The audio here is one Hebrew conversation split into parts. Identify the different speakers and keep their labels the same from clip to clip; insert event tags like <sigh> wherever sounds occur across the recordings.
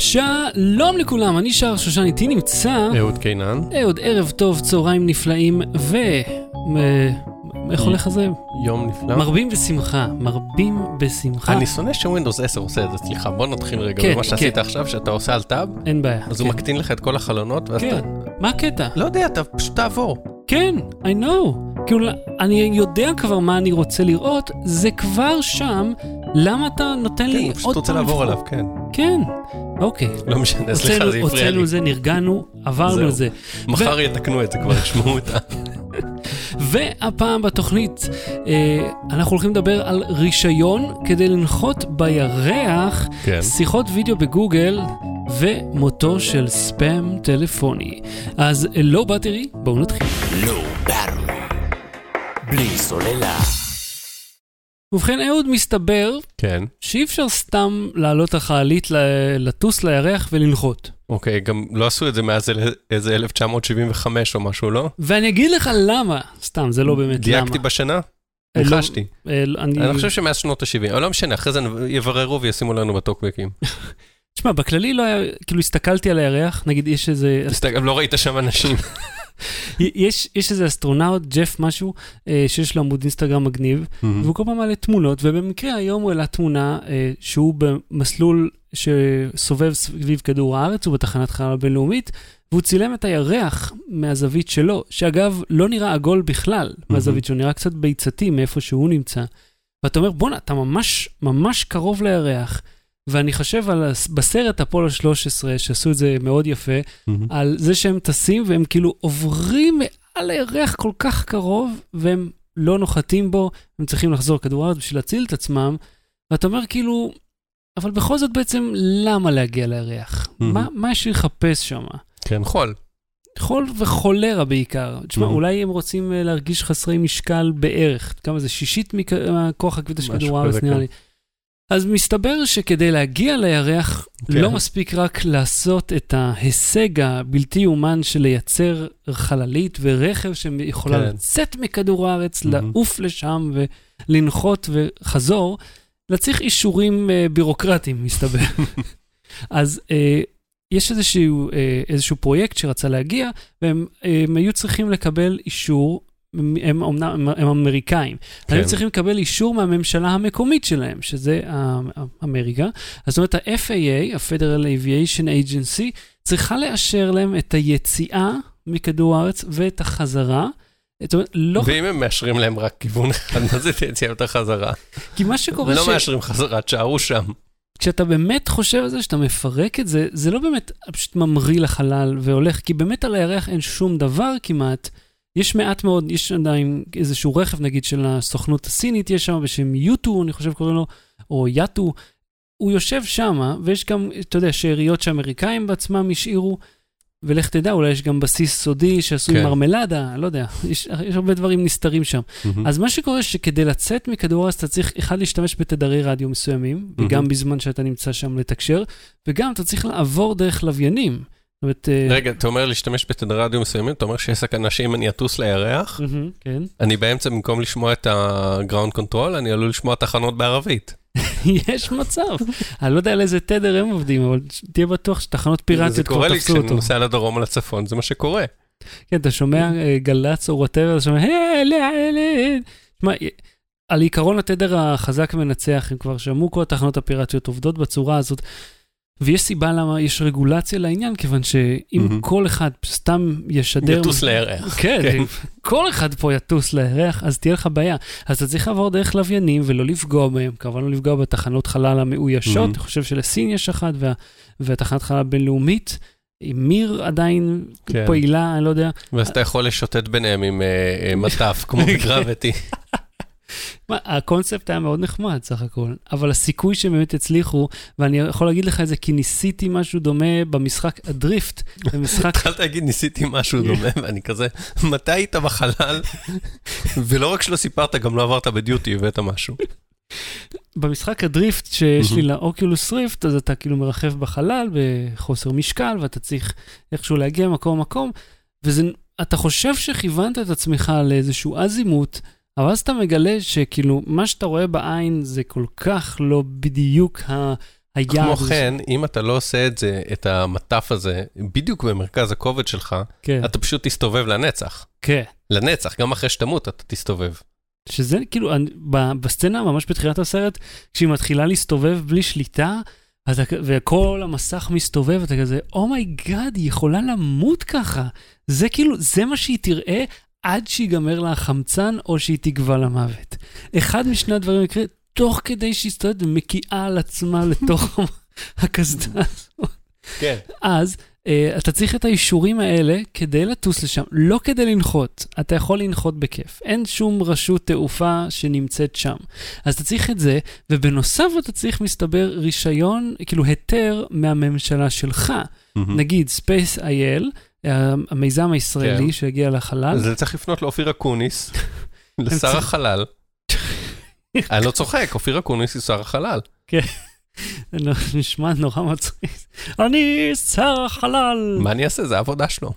Speaker 1: שלום לכולם, אני שר שושן, איתי נמצא...
Speaker 2: אהוד קינן.
Speaker 1: אהוד, ערב טוב, צהריים נפלאים, ו... איך הולך הזה?
Speaker 2: יום נפלא.
Speaker 1: מרבים בשמחה, מרבים בשמחה.
Speaker 2: אני שונא שווינדוס 10 עושה את זה, סליחה, בוא נתחיל רגע
Speaker 1: כן,
Speaker 2: במה שעשית
Speaker 1: כן.
Speaker 2: עכשיו, שאתה עושה על טאב,
Speaker 1: אין בעיה.
Speaker 2: אז הוא
Speaker 1: כן.
Speaker 2: מקטין לך את כל החלונות, ואז
Speaker 1: כן.
Speaker 2: אתה...
Speaker 1: מה הקטע?
Speaker 2: לא יודע, אתה פשוט תעבור.
Speaker 1: כן, I know. כאילו, אני יודע כבר מה אני רוצה לראות, זה כבר שם, למה אתה נותן
Speaker 2: כן,
Speaker 1: לי
Speaker 2: אני פשוט
Speaker 1: עוד
Speaker 2: רוצה
Speaker 1: פעם
Speaker 2: לעבור
Speaker 1: לבחור?
Speaker 2: עליו, כן.
Speaker 1: כן, אוקיי.
Speaker 2: לא משנה, סליחה,
Speaker 1: הוצאנו-
Speaker 2: זה הפריע
Speaker 1: הוצאנו
Speaker 2: לי.
Speaker 1: את זה, נרגענו, עברנו. את זה.
Speaker 2: מחר יתקנו את זה, כבר ישמעו את ה... <laughs>
Speaker 1: והפעם בתוכנית אה, אנחנו הולכים לדבר על רישיון כדי לנחות בירח,
Speaker 2: כן.
Speaker 1: שיחות וידאו בגוגל ומותו של ספאם טלפוני. אז לא באטרי, בואו נתחיל.
Speaker 3: לואו באטרי. בלי סוללה.
Speaker 1: ובכן, אהוד, מסתבר
Speaker 2: כן.
Speaker 1: שאי אפשר סתם לעלות החללית, לטוס לירח ולנחות.
Speaker 2: אוקיי, גם לא עשו את זה מאז איזה 1975 או משהו, לא?
Speaker 1: ואני אגיד לך למה, סתם, זה לא באמת למה.
Speaker 2: דייקתי בשנה?
Speaker 1: אה, לא-
Speaker 2: ניחשתי.
Speaker 1: אה, לא, אני...
Speaker 2: אני חושב שמאז שנות ה-70, אבל לא משנה, אחרי זה יבררו וישימו לנו בטוקבקים. <laughs>
Speaker 1: תשמע, בכללי לא היה, כאילו הסתכלתי על הירח, נגיד יש איזה...
Speaker 2: גם לא ראית שם אנשים. <laughs>
Speaker 1: יש, יש איזה אסטרונאוט, ג'ף משהו, אה, שיש לו עמוד אינסטגרם מגניב, והוא כל פעם מעלה תמונות, ובמקרה היום הוא העלה תמונה אה, שהוא במסלול שסובב סביב כדור הארץ, הוא בתחנת חלל בינלאומית, והוא צילם את הירח מהזווית שלו, שאגב, לא נראה עגול בכלל מהזווית שלו, נראה קצת ביצתי מאיפה שהוא נמצא. ואתה אומר, בואנה, אתה ממש ממש קרוב לירח. ואני חושב על, בסרט אפולו 13, שעשו את זה מאוד יפה, על זה שהם טסים והם כאילו עוברים מעל הירח כל כך קרוב, והם לא נוחתים בו, הם צריכים לחזור לכדור הארץ בשביל להציל את עצמם, ואתה אומר כאילו, אבל בכל זאת בעצם, למה להגיע לירח?
Speaker 2: מהמם.
Speaker 1: מה, מה יש לי לחפש שם?
Speaker 2: כן, חול.
Speaker 1: חול וחולרה בעיקר. תשמע,
Speaker 2: מהמם.
Speaker 1: אולי הם רוצים אה, להרגיש חסרי משקל בערך. כמה זה? שישית מכ- מהכוח הכבידה של כדור הארץ,
Speaker 2: כזה,
Speaker 1: נראה
Speaker 2: כן.
Speaker 1: לי. אז מסתבר שכדי להגיע לירח,
Speaker 2: כן.
Speaker 1: לא מספיק רק לעשות את ההישג הבלתי יאומן של לייצר חללית ורכב שיכולה
Speaker 2: כן.
Speaker 1: לצאת מכדור הארץ,
Speaker 2: מהמם.
Speaker 1: לעוף לשם ולנחות וחזור, אלא צריך אישורים אה, בירוקרטיים, מסתבר. <laughs> אז אה, יש איזשהו, אה, איזשהו פרויקט שרצה להגיע, והם אה, היו צריכים לקבל אישור, הם, אומנם- הם, הם אמריקאים, כן. היו צריכים לקבל אישור מהממשלה המקומית שלהם, שזה אמריקה. אז זאת אומרת, ה-FAA, ה-Federal Aviation Agency, צריכה לאשר להם את היציאה מכדור הארץ ואת החזרה. זאת אומרת, לא...
Speaker 2: ואם הם מאשרים להם רק כיוון אחד, מה זה תציע יותר חזרה?
Speaker 1: כי מה שקורה
Speaker 2: לא
Speaker 1: ש...
Speaker 2: מאשרים חזרה, תשארו שם.
Speaker 1: כשאתה באמת חושב על זה, שאתה מפרק את זה, זה לא באמת פשוט ממריא לחלל והולך, כי באמת על הירח אין שום דבר כמעט. יש מעט מאוד, יש עדיין איזשהו רכב נגיד של הסוכנות הסינית, יש שם בשם יוטו, אני חושב קוראים לו, או יאטו. הוא יושב שם, ויש גם, אתה יודע, שאריות שאמריקאים בעצמם השאירו, ולך תדע, אולי יש גם בסיס סודי שעשוי
Speaker 2: כן.
Speaker 1: מרמלדה, לא יודע, יש, יש הרבה דברים נסתרים שם. אז מה שקורה שכדי לצאת מכדור הארץ אתה צריך אחד להשתמש בתדרי רדיו מסוימים, וגם בזמן שאתה נמצא שם לתקשר, וגם אתה צריך לעבור דרך לוויינים. זאת אומרת... אה,
Speaker 2: רגע, אתה אומר להשתמש בתדר רדיו מסוימים, אתה אומר שיש סכנה שאם אני אטוס לירח,
Speaker 1: כן.
Speaker 2: אני באמצע, במקום לשמוע את ה-ground control, אני עלול לשמוע תחנות בערבית. <laughs>
Speaker 1: יש מצב. אני לא יודע על איזה תדר הם עובדים, אבל תהיה בטוח שתחנות
Speaker 2: זה
Speaker 1: פיראטיות
Speaker 2: קורה
Speaker 1: כבר
Speaker 2: לי
Speaker 1: תפסו
Speaker 2: כשאני
Speaker 1: אותו.
Speaker 2: נוסע לדרום או לצפון, זה מה שקורה.
Speaker 1: כן, אתה שומע אה, גל"צ או whatever, אתה שומע, "היי, לא, לא". תשמע, על עיקרון התדר החזק מנצח, הם כבר שמעו כל התחנות הפיראטיות עובדות בצורה הזאת. ויש סיבה למה יש רגולציה לעניין, כיוון שאם
Speaker 2: מהמם.
Speaker 1: כל אחד סתם ישדר...
Speaker 2: יטוס לירח.
Speaker 1: כן,
Speaker 2: כן.
Speaker 1: אם כל אחד פה יטוס לירח, אז תהיה לך בעיה. אז אתה צריך לעבור דרך לוויינים ולא לפגוע בהם, כמובן לא לפגוע בתחנות חלל המאוישות.
Speaker 2: מהמם.
Speaker 1: אני חושב שלסין יש אחת, וה- והתחנת חלל הבינלאומית, מיר עדיין
Speaker 2: כן.
Speaker 1: פעילה, אני לא יודע.
Speaker 2: ואז אתה יכול לשוטט ביניהם עם אה, מטף, כמו <laughs> בגרביטי.
Speaker 1: הקונספט היה מאוד נחמד סך הכל, אבל הסיכוי שהם באמת יצליחו, ואני יכול להגיד לך את זה כי ניסיתי משהו דומה במשחק הדריפט, במשחק
Speaker 2: התחלת להגיד, ניסיתי משהו דומה, <laughs> ואני כזה, מתי היית בחלל? ולא רק שלא סיפרת, גם לא עברת בדיוטי, הבאת משהו.
Speaker 1: במשחק הדריפט שיש לי. לאוקיולוס ריפט, אז אתה כאילו מרחב בחלל בחוסר משקל, ואתה צריך איכשהו להגיע ממקום למקום, ואתה חושב שכיוונת את עצמך לאיזשהו אזימוט, אבל אז אתה מגלה שכאילו, מה שאתה רואה בעין זה כל כך לא בדיוק ה... היעד.
Speaker 2: כמו כן, אם אתה לא עושה את זה, את המטף הזה, בדיוק במרכז הכובד שלך,
Speaker 1: כן,
Speaker 2: אתה פשוט תסתובב לנצח.
Speaker 1: כן.
Speaker 2: לנצח, גם אחרי שתמות אתה תסתובב.
Speaker 1: שזה כאילו, אני- ב- בסצנה, ממש בתחילת הסרט, כשהיא מתחילה להסתובב בלי שליטה, אתה, וכל המסך מסתובב, אתה כזה, oh my god, היא יכולה למות ככה. זה כאילו, זה מה שהיא תראה עד שיגמר לה החמצן, או שהיא תגווע למוות. אחד משני הדברים יקרה, תוך כדי שהיא מסתובבת ומקיאה על עצמה <laughs> לתוך הקסדה.
Speaker 2: כן.
Speaker 1: אז אה, אתה צריך את האישורים האלה כדי לטוס לשם, לא כדי לנחות. אתה יכול לנחות בכיף. אין שום רשות תעופה שנמצאת שם. אז אתה צריך את זה, ובנוסף אתה צריך, מסתבר, רישיון, כאילו היתר מהממשלה שלך. נגיד אייל, המיזם הישראלי
Speaker 2: כן.
Speaker 1: שהגיע לחלל.
Speaker 2: אז זה צריך לפנות לאופיר אקוניס, <laughs> לשר החלל. <laughs> אני לא צוחק, אופיר אקוניס הוא שר החלל.
Speaker 1: זה <laughs> נשמע נורא מצחיק. אני שר החלל.
Speaker 2: מה אני אעשה? זה העבודה שלו.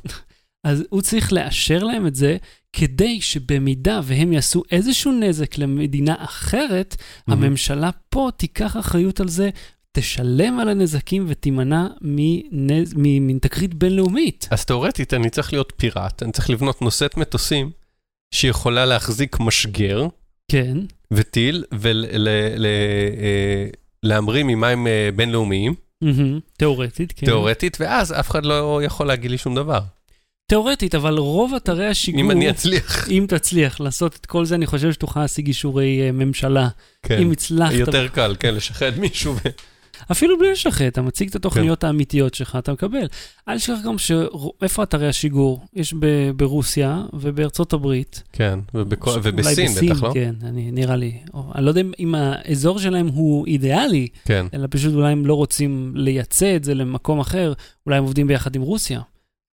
Speaker 1: אז הוא צריך לאשר להם את זה, כדי שבמידה והם יעשו איזשהו נזק למדינה אחרת, הממשלה פה תיקח אחריות על זה, תשלם על הנזקים ותימנע מתקרית בינלאומית.
Speaker 2: אז תאורטית אני צריך להיות פיראט, אני צריך לבנות נושאת מטוסים שיכולה להחזיק משגר
Speaker 1: כן,
Speaker 2: וטיל ולהמריא ממים אה, בינלאומיים,
Speaker 1: מהמם, תיאורטית, כן.
Speaker 2: תאורטית, ואז אף אחד לא יכול להגיד לי שום דבר.
Speaker 1: תיאורטית, אבל רוב אתרי השיגור,
Speaker 2: אם אני אצליח, <laughs>
Speaker 1: אם תצליח לעשות את כל זה, אני חושב שתוכל להשיג אישורי אה, ממשלה.
Speaker 2: כן,
Speaker 1: אם הצלחת,
Speaker 2: יותר קל, כן, לשחד מישהו.
Speaker 1: אפילו בלי לשחט, אתה מציג את התוכניות האמיתיות שלך, אתה מקבל. אל תשכח גם ש... איפה אתרי השיגור? יש ב- ברוסיה ובארצות הברית.
Speaker 2: כן, ובכל-
Speaker 1: אולי
Speaker 2: ובסין בטח, לא?
Speaker 1: כן, אני, נראה לי. או, אני לא יודע אם- האזור שלהם הוא אידיאלי,
Speaker 2: כן.
Speaker 1: אלא פשוט אולי הם לא רוצים לייצא את זה למקום אחר, אולי הם עובדים ביחד עם רוסיה.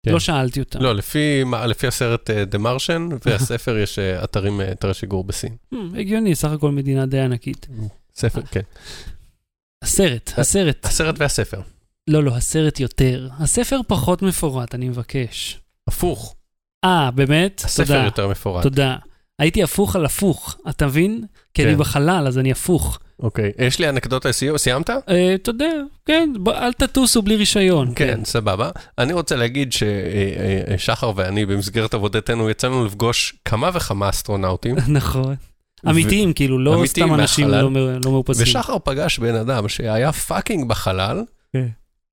Speaker 2: כן.
Speaker 1: לא שאלתי אותם.
Speaker 2: לא, לפי לפי הסרט אה, The Martian <laughs> והספר יש אה, אתרים, אה, אתרי שיגור בסין.
Speaker 1: Hmm, הגיוני, סך הכל מדינה די ענקית.
Speaker 2: ספר, כן.
Speaker 1: הסרט,
Speaker 2: אה,
Speaker 1: הסרט.
Speaker 2: הסרט והספר.
Speaker 1: לא, לא, הסרט יותר. הספר פחות מפורט, אני מבקש.
Speaker 2: הפוך,
Speaker 1: אה, באמת?
Speaker 2: הספר
Speaker 1: תודה.
Speaker 2: יותר מפורט.
Speaker 1: תודה. הייתי הפוך על הפוך, אתה מבין? כי אני
Speaker 2: כן.
Speaker 1: בחלל, אז אני הפוך.
Speaker 2: אוקיי, יש לי אנקדוטה לסיום, סיימת?
Speaker 1: אה, אתה יודע, כן, אל תטוסו בלי רישיון.
Speaker 2: כן, סבבה. אני רוצה להגיד ששחר ואני במסגרת עבודתנו יצאנו לפגוש כמה וכמה אסטרונאוטים, <laughs>
Speaker 1: נכון. אמיתיים, כאילו, לא
Speaker 2: אמיתיים
Speaker 1: סתם אנשים. לא לא מאופסים.
Speaker 2: ושחר פגש בן אדם שהיה fucking בחלל,
Speaker 1: כן.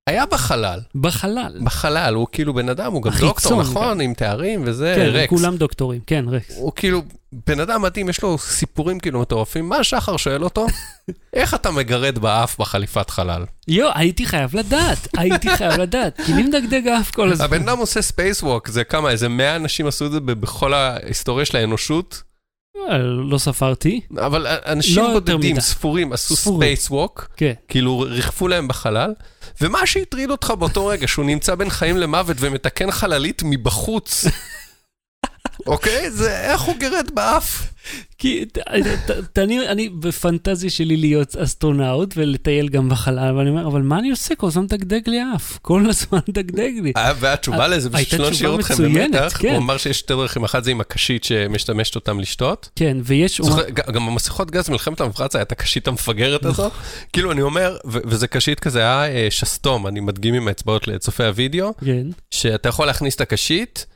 Speaker 2: היה בחלל,
Speaker 1: בחלל.
Speaker 2: בחלל, הוא כאילו בן אדם, הוא גם
Speaker 1: החיצון
Speaker 2: דוקטור, נכון,
Speaker 1: גם.
Speaker 2: עם תארים וזה,
Speaker 1: כן,
Speaker 2: רקס.
Speaker 1: כולם דוקטורים, כן, רקס.
Speaker 2: הוא כאילו, בן אדם מדהים, יש לו סיפורים כאילו מטורפים. מה שחר שואל אותו? <laughs> איך אתה מגרד באף בחליפת חלל?
Speaker 1: יו, הייתי חייב לדעת, הייתי חייב לדעת, כי לי מדגדג האף כל הזמן.
Speaker 2: הבן אדם עושה space walk, זה כמה, איזה 100 אנשים עשו את זה בכל ההיסטוריה של האנושות,
Speaker 1: לא ספרתי,
Speaker 2: אבל אנשים
Speaker 1: לא
Speaker 2: בודדים. ספורים, עשו
Speaker 1: ספורים.
Speaker 2: space walk,
Speaker 1: כן.
Speaker 2: כאילו ריחפו להם בחלל, ומה שהטריד אותך באותו רגע, שהוא נמצא בין חיים למוות ומתקן חללית מבחוץ, אוקיי? זה איך הוא גרד באף?
Speaker 1: כי ת- ת- ת- אני אני בפנטזיה שלי להיות אסטרונאוט ולטייל גם בחלל, ואני אומר, אבל מה אני עושה? כל הזמן מדגדג לי האף, כל הזמן מדגדג לי.
Speaker 2: אה, והתשובה לזה,
Speaker 1: הייתה
Speaker 2: בשביל שלא נשאיר אתכם במתח,
Speaker 1: כן.
Speaker 2: הוא אמר שיש שתי דרכים, אחת זה עם הקשית שמשתמשת אותם לשתות.
Speaker 1: כן, ויש...
Speaker 2: גם במסכות גז מלחמת המפרץ היה את הקשית המפגרת הזאת. כאילו אני אומר, ו- וזה קשית כזה היה אה, שסתום, אני מדגים עם האצבעות לצופי הוידאו,
Speaker 1: כן,
Speaker 2: שאתה יכול להכניס את הקשית, אה,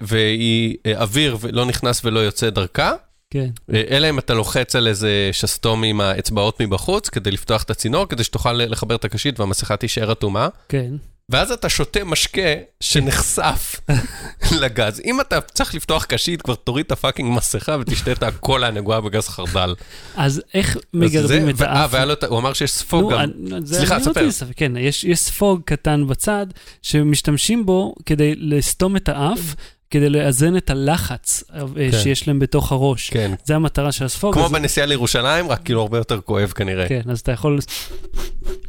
Speaker 2: והיא אה, אוויר ולא נכנס ולא יוצא דרכה,
Speaker 1: כן.
Speaker 2: אה, אלא אם אתה לוחץ על איזה שסתום עם האצבעות מבחוץ, כדי לפתוח את הצינור, כדי שתוכל לחבר את הקשית והמסכה תישאר אטומה.
Speaker 1: כן.
Speaker 2: ואז אתה שותה משקה שנחשף <laughs> לגז. אם אתה צריך לפתוח קשית, כבר תוריד את הפאקינג מסכה ותשתה את הקולה הנגועה בגז חרדל.
Speaker 1: אז איך מגרדים את
Speaker 2: אה,
Speaker 1: האף?
Speaker 2: והיה לו הוא אמר שיש ספוג גם. סליחה,
Speaker 1: רוצה
Speaker 2: ספר.
Speaker 1: כן, יש ספוג קטן בצד, שמשתמשים בו כדי לסתום את האף, כדי לאזן את הלחץ אה,
Speaker 2: כן.
Speaker 1: שיש להם בתוך הראש.
Speaker 2: כן.
Speaker 1: זה המטרה של הספוג.
Speaker 2: כמו
Speaker 1: אז-
Speaker 2: בנסיעה לירושלים, רק כאילו הרבה יותר כואב כנראה.
Speaker 1: כן, אז אתה יכול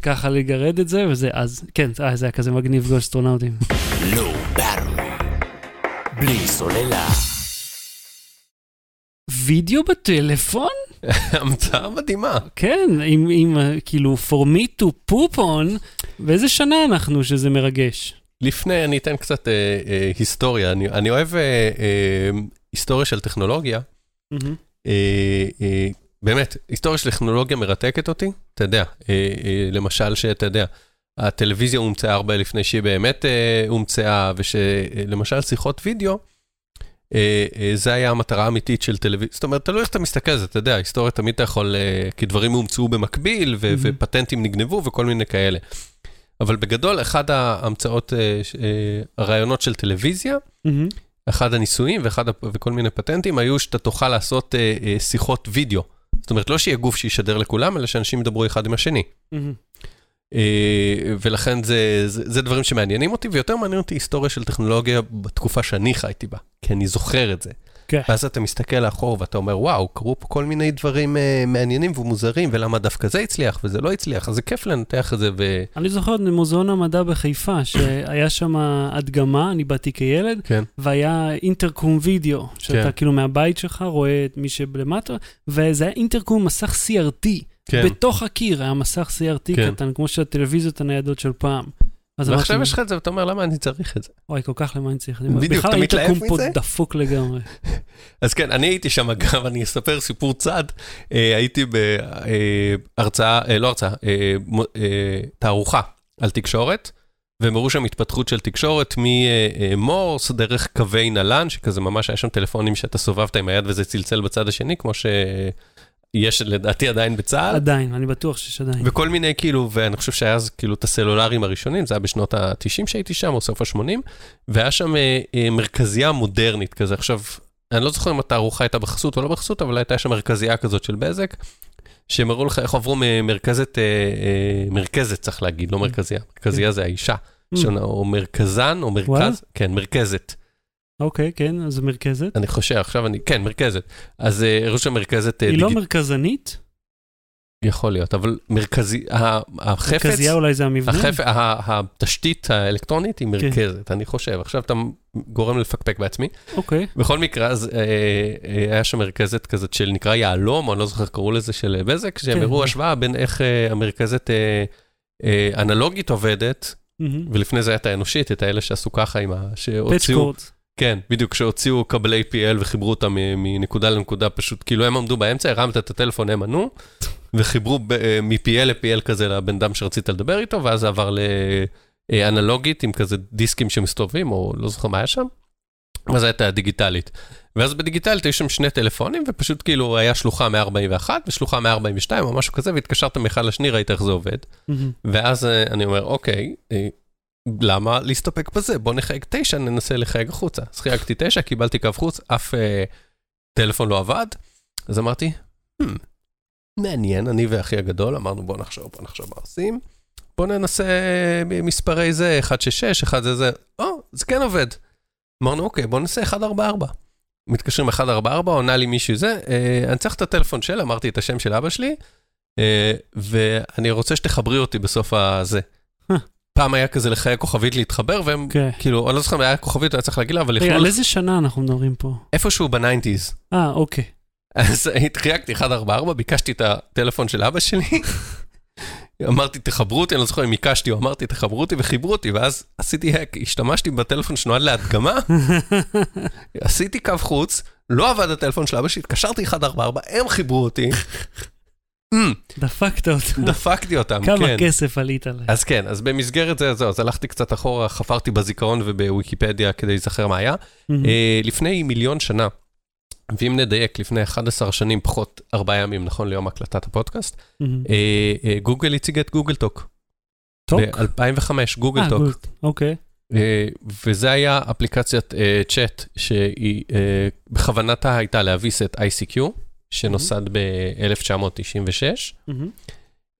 Speaker 1: ככה לגרד את זה, וזה, אז, כן, אה, זה היה כזה מגניב גול אסטרונאוטים.
Speaker 3: לא. בלי סוללה.
Speaker 1: וידאו בטלפון?
Speaker 2: המצאה מדהימה.
Speaker 1: כן, עם, עם אה, כאילו, for me to poop on, באיזה שנה אנחנו שזה מרגש?
Speaker 2: לפני, אני אתן קצת אה, אה, היסטוריה. אני, אני אוהב אה, אה, היסטוריה של טכנולוגיה.
Speaker 1: מהמם.
Speaker 2: אה, אה, באמת, היסטוריה של טכנולוגיה מרתקת אותי, אתה יודע, אה, אה, למשל שאתה יודע, הטלוויזיה הומצאה הרבה לפני שהיא באמת אה, הומצאה, ושלמשל שיחות וידאו, אה, אה, זה היה המטרה האמיתית של טלוויזיה, זאת אומרת, תלוי איך אתה מסתכל על זה, אתה יודע, היסטוריה תמיד אתה יכול, אה, כי דברים הומצאו במקביל, ו-
Speaker 1: Mhm.
Speaker 2: ופטנטים נגנבו וכל מיני כאלה. אבל בגדול, אחד ההמצאות, אה, אה, הרעיונות של טלוויזיה,
Speaker 1: מהמם.
Speaker 2: אחד הניסויים ואחד, וכל מיני פטנטים היו שאתה תוכל לעשות אה, שיחות וידאו. זאת אומרת, לא שיהיה גוף שישדר לכולם, אלא שאנשים ידברו אחד עם השני. אה, ולכן זה, זה, זה דברים שמעניינים אותי, ויותר מעניין אותי היסטוריה של טכנולוגיה בתקופה שאני חייתי בה, כי אני זוכר את זה.
Speaker 1: כן.
Speaker 2: ואז אתה מסתכל לאחור ואתה אומר, וואו, קרו פה כל מיני דברים אה, מעניינים ומוזרים, ולמה דווקא זה הצליח וזה לא הצליח, אז זה כיף לנתח את זה, ו...
Speaker 1: אני זוכר ממוזיאון המדע בחיפה, שהיה שם הדגמה, אני באתי כילד,
Speaker 2: כן.
Speaker 1: והיה אינטרקום וידאו, שאתה
Speaker 2: כן.
Speaker 1: כאילו מהבית שלך רואה את מי שלמטה, וזה היה אינטרקום מסך CRT.
Speaker 2: כן.
Speaker 1: בתוך הקיר היה מסך CRT
Speaker 2: כן.
Speaker 1: קטן, כמו של הטלוויזיות הניידות של פעם.
Speaker 2: ועכשיו יש לך את זה ואתה אומר, למה אני צריך את זה?
Speaker 1: וואי, כל כך למה אני צריך? אני-
Speaker 2: בדיוק,
Speaker 1: בכלל
Speaker 2: אתה מתלהב
Speaker 1: האינטרקום פה
Speaker 2: מזה?
Speaker 1: דפוק לגמרי. <laughs>
Speaker 2: אז כן, אני הייתי שם, אגב, אני אספר סיפור צד. אה, הייתי בהרצאה, אה, לא הרצאה, אה, מו- אה, תערוכה על תקשורת, והם הראו שם התפתחות של תקשורת ממורס דרך קווי נל"ן, שכזה ממש היה שם טלפונים שאתה סובבת עם היד וזה צלצל בצד השני, כמו שיש לדעתי עדיין בצה"ל.
Speaker 1: עדיין, אני בטוח שיש עדיין.
Speaker 2: וכל מיני כאילו, ואני חושב שהיה אז כאילו את הסלולרים הראשונים, זה היה בשנות ה-90 שהייתי שם, או סוף ה-80, והיה שם אה, אה, מרכזייה מודרנית כזה. עכשיו, אני לא זוכר אם התערוכה הייתה בחסות או לא בחסות, אבל הייתה שם מרכזייה כזאת של בזק, שהם הראו לך איך עברו ממרכזת, אה, אה, מרכזת צריך להגיד, לא מרכזייה, מרכזייה זה האישה, שונה, או מרכזן, או? מרכז, כן, מרכזת.
Speaker 1: אוקיי, כן, אז מרכזת.
Speaker 2: אני חושב, עכשיו אני, כן, מרכזת. אז אה, הראו שם מרכזת אה,
Speaker 1: היא לא מרכזנית?
Speaker 2: יכול להיות, אבל מרכזי, החפץ,
Speaker 1: מרכזייה אולי זה המבנה?
Speaker 2: החפ... התשתית האלקטרונית היא מרכזת, אני חושב. עכשיו אתה גורם לפקפק בעצמי.
Speaker 1: אוקיי.
Speaker 2: בכל מקרה, אז אה, אה, היה שם מרכזת כזאת של נקרא יהלום, או אני לא זוכר איך קראו לזה, של אה, בזק, שהם
Speaker 1: כן.
Speaker 2: הראו השוואה בין איך אה, המרכזת אה, אה, אנלוגית עובדת,
Speaker 1: מהמם.
Speaker 2: ולפני זה הייתה האנושית, את האלה שעשו ככה עם ה... שהוציאו,
Speaker 1: פצ'קורד.
Speaker 2: כן, בדיוק, שהוציאו קבלי PL וחיברו אותם מנקודה לנקודה, פשוט כאילו הם עמדו באמצע, הרמת את הטלפון, הם ענו, וחיברו אה, מ-PL ל-PL כזה לבן אדם שרצית לדבר איתו, ואז זה עבר לאנלוגית עם כזה דיסקים שמסתובבים, או לא זוכר מה היה שם, ואז הייתה דיגיטלית. ואז בדיגיטלית היו שם שני טלפונים, ופשוט כאילו היה שלוחה 141 ושלוחה 142 או משהו כזה, והתקשרת מאחד לשני, ראית איך זה עובד. ואז אה, אני אומר, אוקיי, אה, למה להסתפק בזה? בוא נחייג תשע, ננסה לחייג החוצה. אז חייגתי תשע, קיבלתי קו חוץ, אף אה, טלפון לא עבד. אז אמרתי, hmm, מעניין, אני ואחי הגדול, אמרנו בוא נחשוב, בוא נחשוב מה עושים. בוא ננסה מספרי זה, 166, 1 זה זה, או, זה כן עובד. אמרנו, אוקיי, בוא ננסה 144. מתקשרים 144, עונה לי מישהו זה, אה, אני צריך את הטלפון של, אמרתי את השם של אבא שלי, אה, ואני רוצה שתחברי אותי בסוף הזה. פעם היה כזה לחיי כוכבית להתחבר, והם
Speaker 1: כן.
Speaker 2: כאילו, אני לא זוכר אם היה כוכבית, היה צריך להגיד לה, אבל
Speaker 1: רגע, על איזה שנה אנחנו מדברים פה?
Speaker 2: איפשהו בניינטיז.
Speaker 1: אה, אוקיי.
Speaker 2: אז חייגתי 144, ביקשתי את הטלפון של אבא שלי, <laughs> אמרתי, תחברו אותי, אני לא זוכר אם ביקשתי או אמרתי, תחברו אותי, וחיברו אותי, ואז עשיתי האק, השתמשתי בטלפון שנועד להדגמה, <laughs> עשיתי קו חוץ, לא עבד הטלפון של אבא שלי, התקשרתי 144, הם חיברו אותי,
Speaker 1: דפקת אותה.
Speaker 2: דפקתי אותם,
Speaker 1: כמה
Speaker 2: כן.
Speaker 1: כסף עלית עליי.
Speaker 2: אז כן, אז במסגרת זה, זהו, אז הלכתי קצת אחורה, חפרתי בזיכרון ובוויקיפדיה כדי להיזכר מה היה. אה, לפני מיליון שנה, ואם נדייק, לפני 11 שנים, פחות ארבעה ימים, נכון ליום הקלטת הפודקאסט. אה, אה, גוגל הציגה את Google Talk.
Speaker 1: Talk?
Speaker 2: ב-2005, Google
Speaker 1: Talk. אוקיי.
Speaker 2: אה, וזה היה אפליקציית צ'אט שהיא בכוונתה הייתה להביס את ICQ, שנוסד ב-1996.
Speaker 1: מהמם.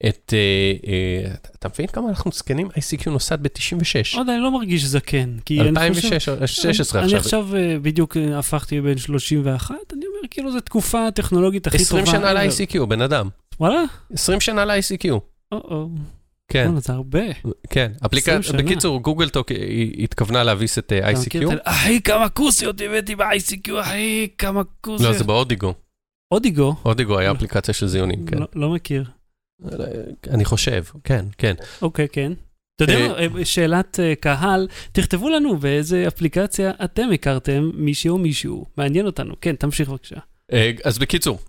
Speaker 2: את, אה, אה, אתה- מבין כמה אנחנו זקנים? ICQ נוסד ב-96.
Speaker 1: עוד אני לא מרגיש זקן, אני חושב...
Speaker 2: 2016
Speaker 1: אני
Speaker 2: עכשיו.
Speaker 1: עכשיו אה, בדיוק אה, הפכתי בן 31, אני אומר, כאילו, זו תקופה הטכנולוגית הכי טובה.
Speaker 2: 20 שנה. ל-ICQ, בן אדם.
Speaker 1: וואלה?
Speaker 2: 20 שנה ל-ICQ.
Speaker 1: או-או.
Speaker 2: כן,
Speaker 1: זה הרבה.
Speaker 2: כן. אפליקציה. בקיצור, גוגל טוק התכוונה להביס את אה, ICQ.
Speaker 1: אחי, כמה כוסיות הבאתי ב-ICQ, אחי, כמה
Speaker 2: לא,
Speaker 1: כוסיות.
Speaker 2: זה באודיגו.
Speaker 1: אודיגו?
Speaker 2: אודיגו היה. אפליקציה של זיונים, כן.
Speaker 1: לא- לא מכיר.
Speaker 2: אני חושב, כן, כן.
Speaker 1: אוקיי, כן. אתה יודע מה, אה, שאלת אה, קהל, תכתבו לנו באיזה אפליקציה אתם הכרתם מישהו או מישהו. מעניין אותנו. כן, תמשיך בבקשה.
Speaker 2: אה, אז בקיצור,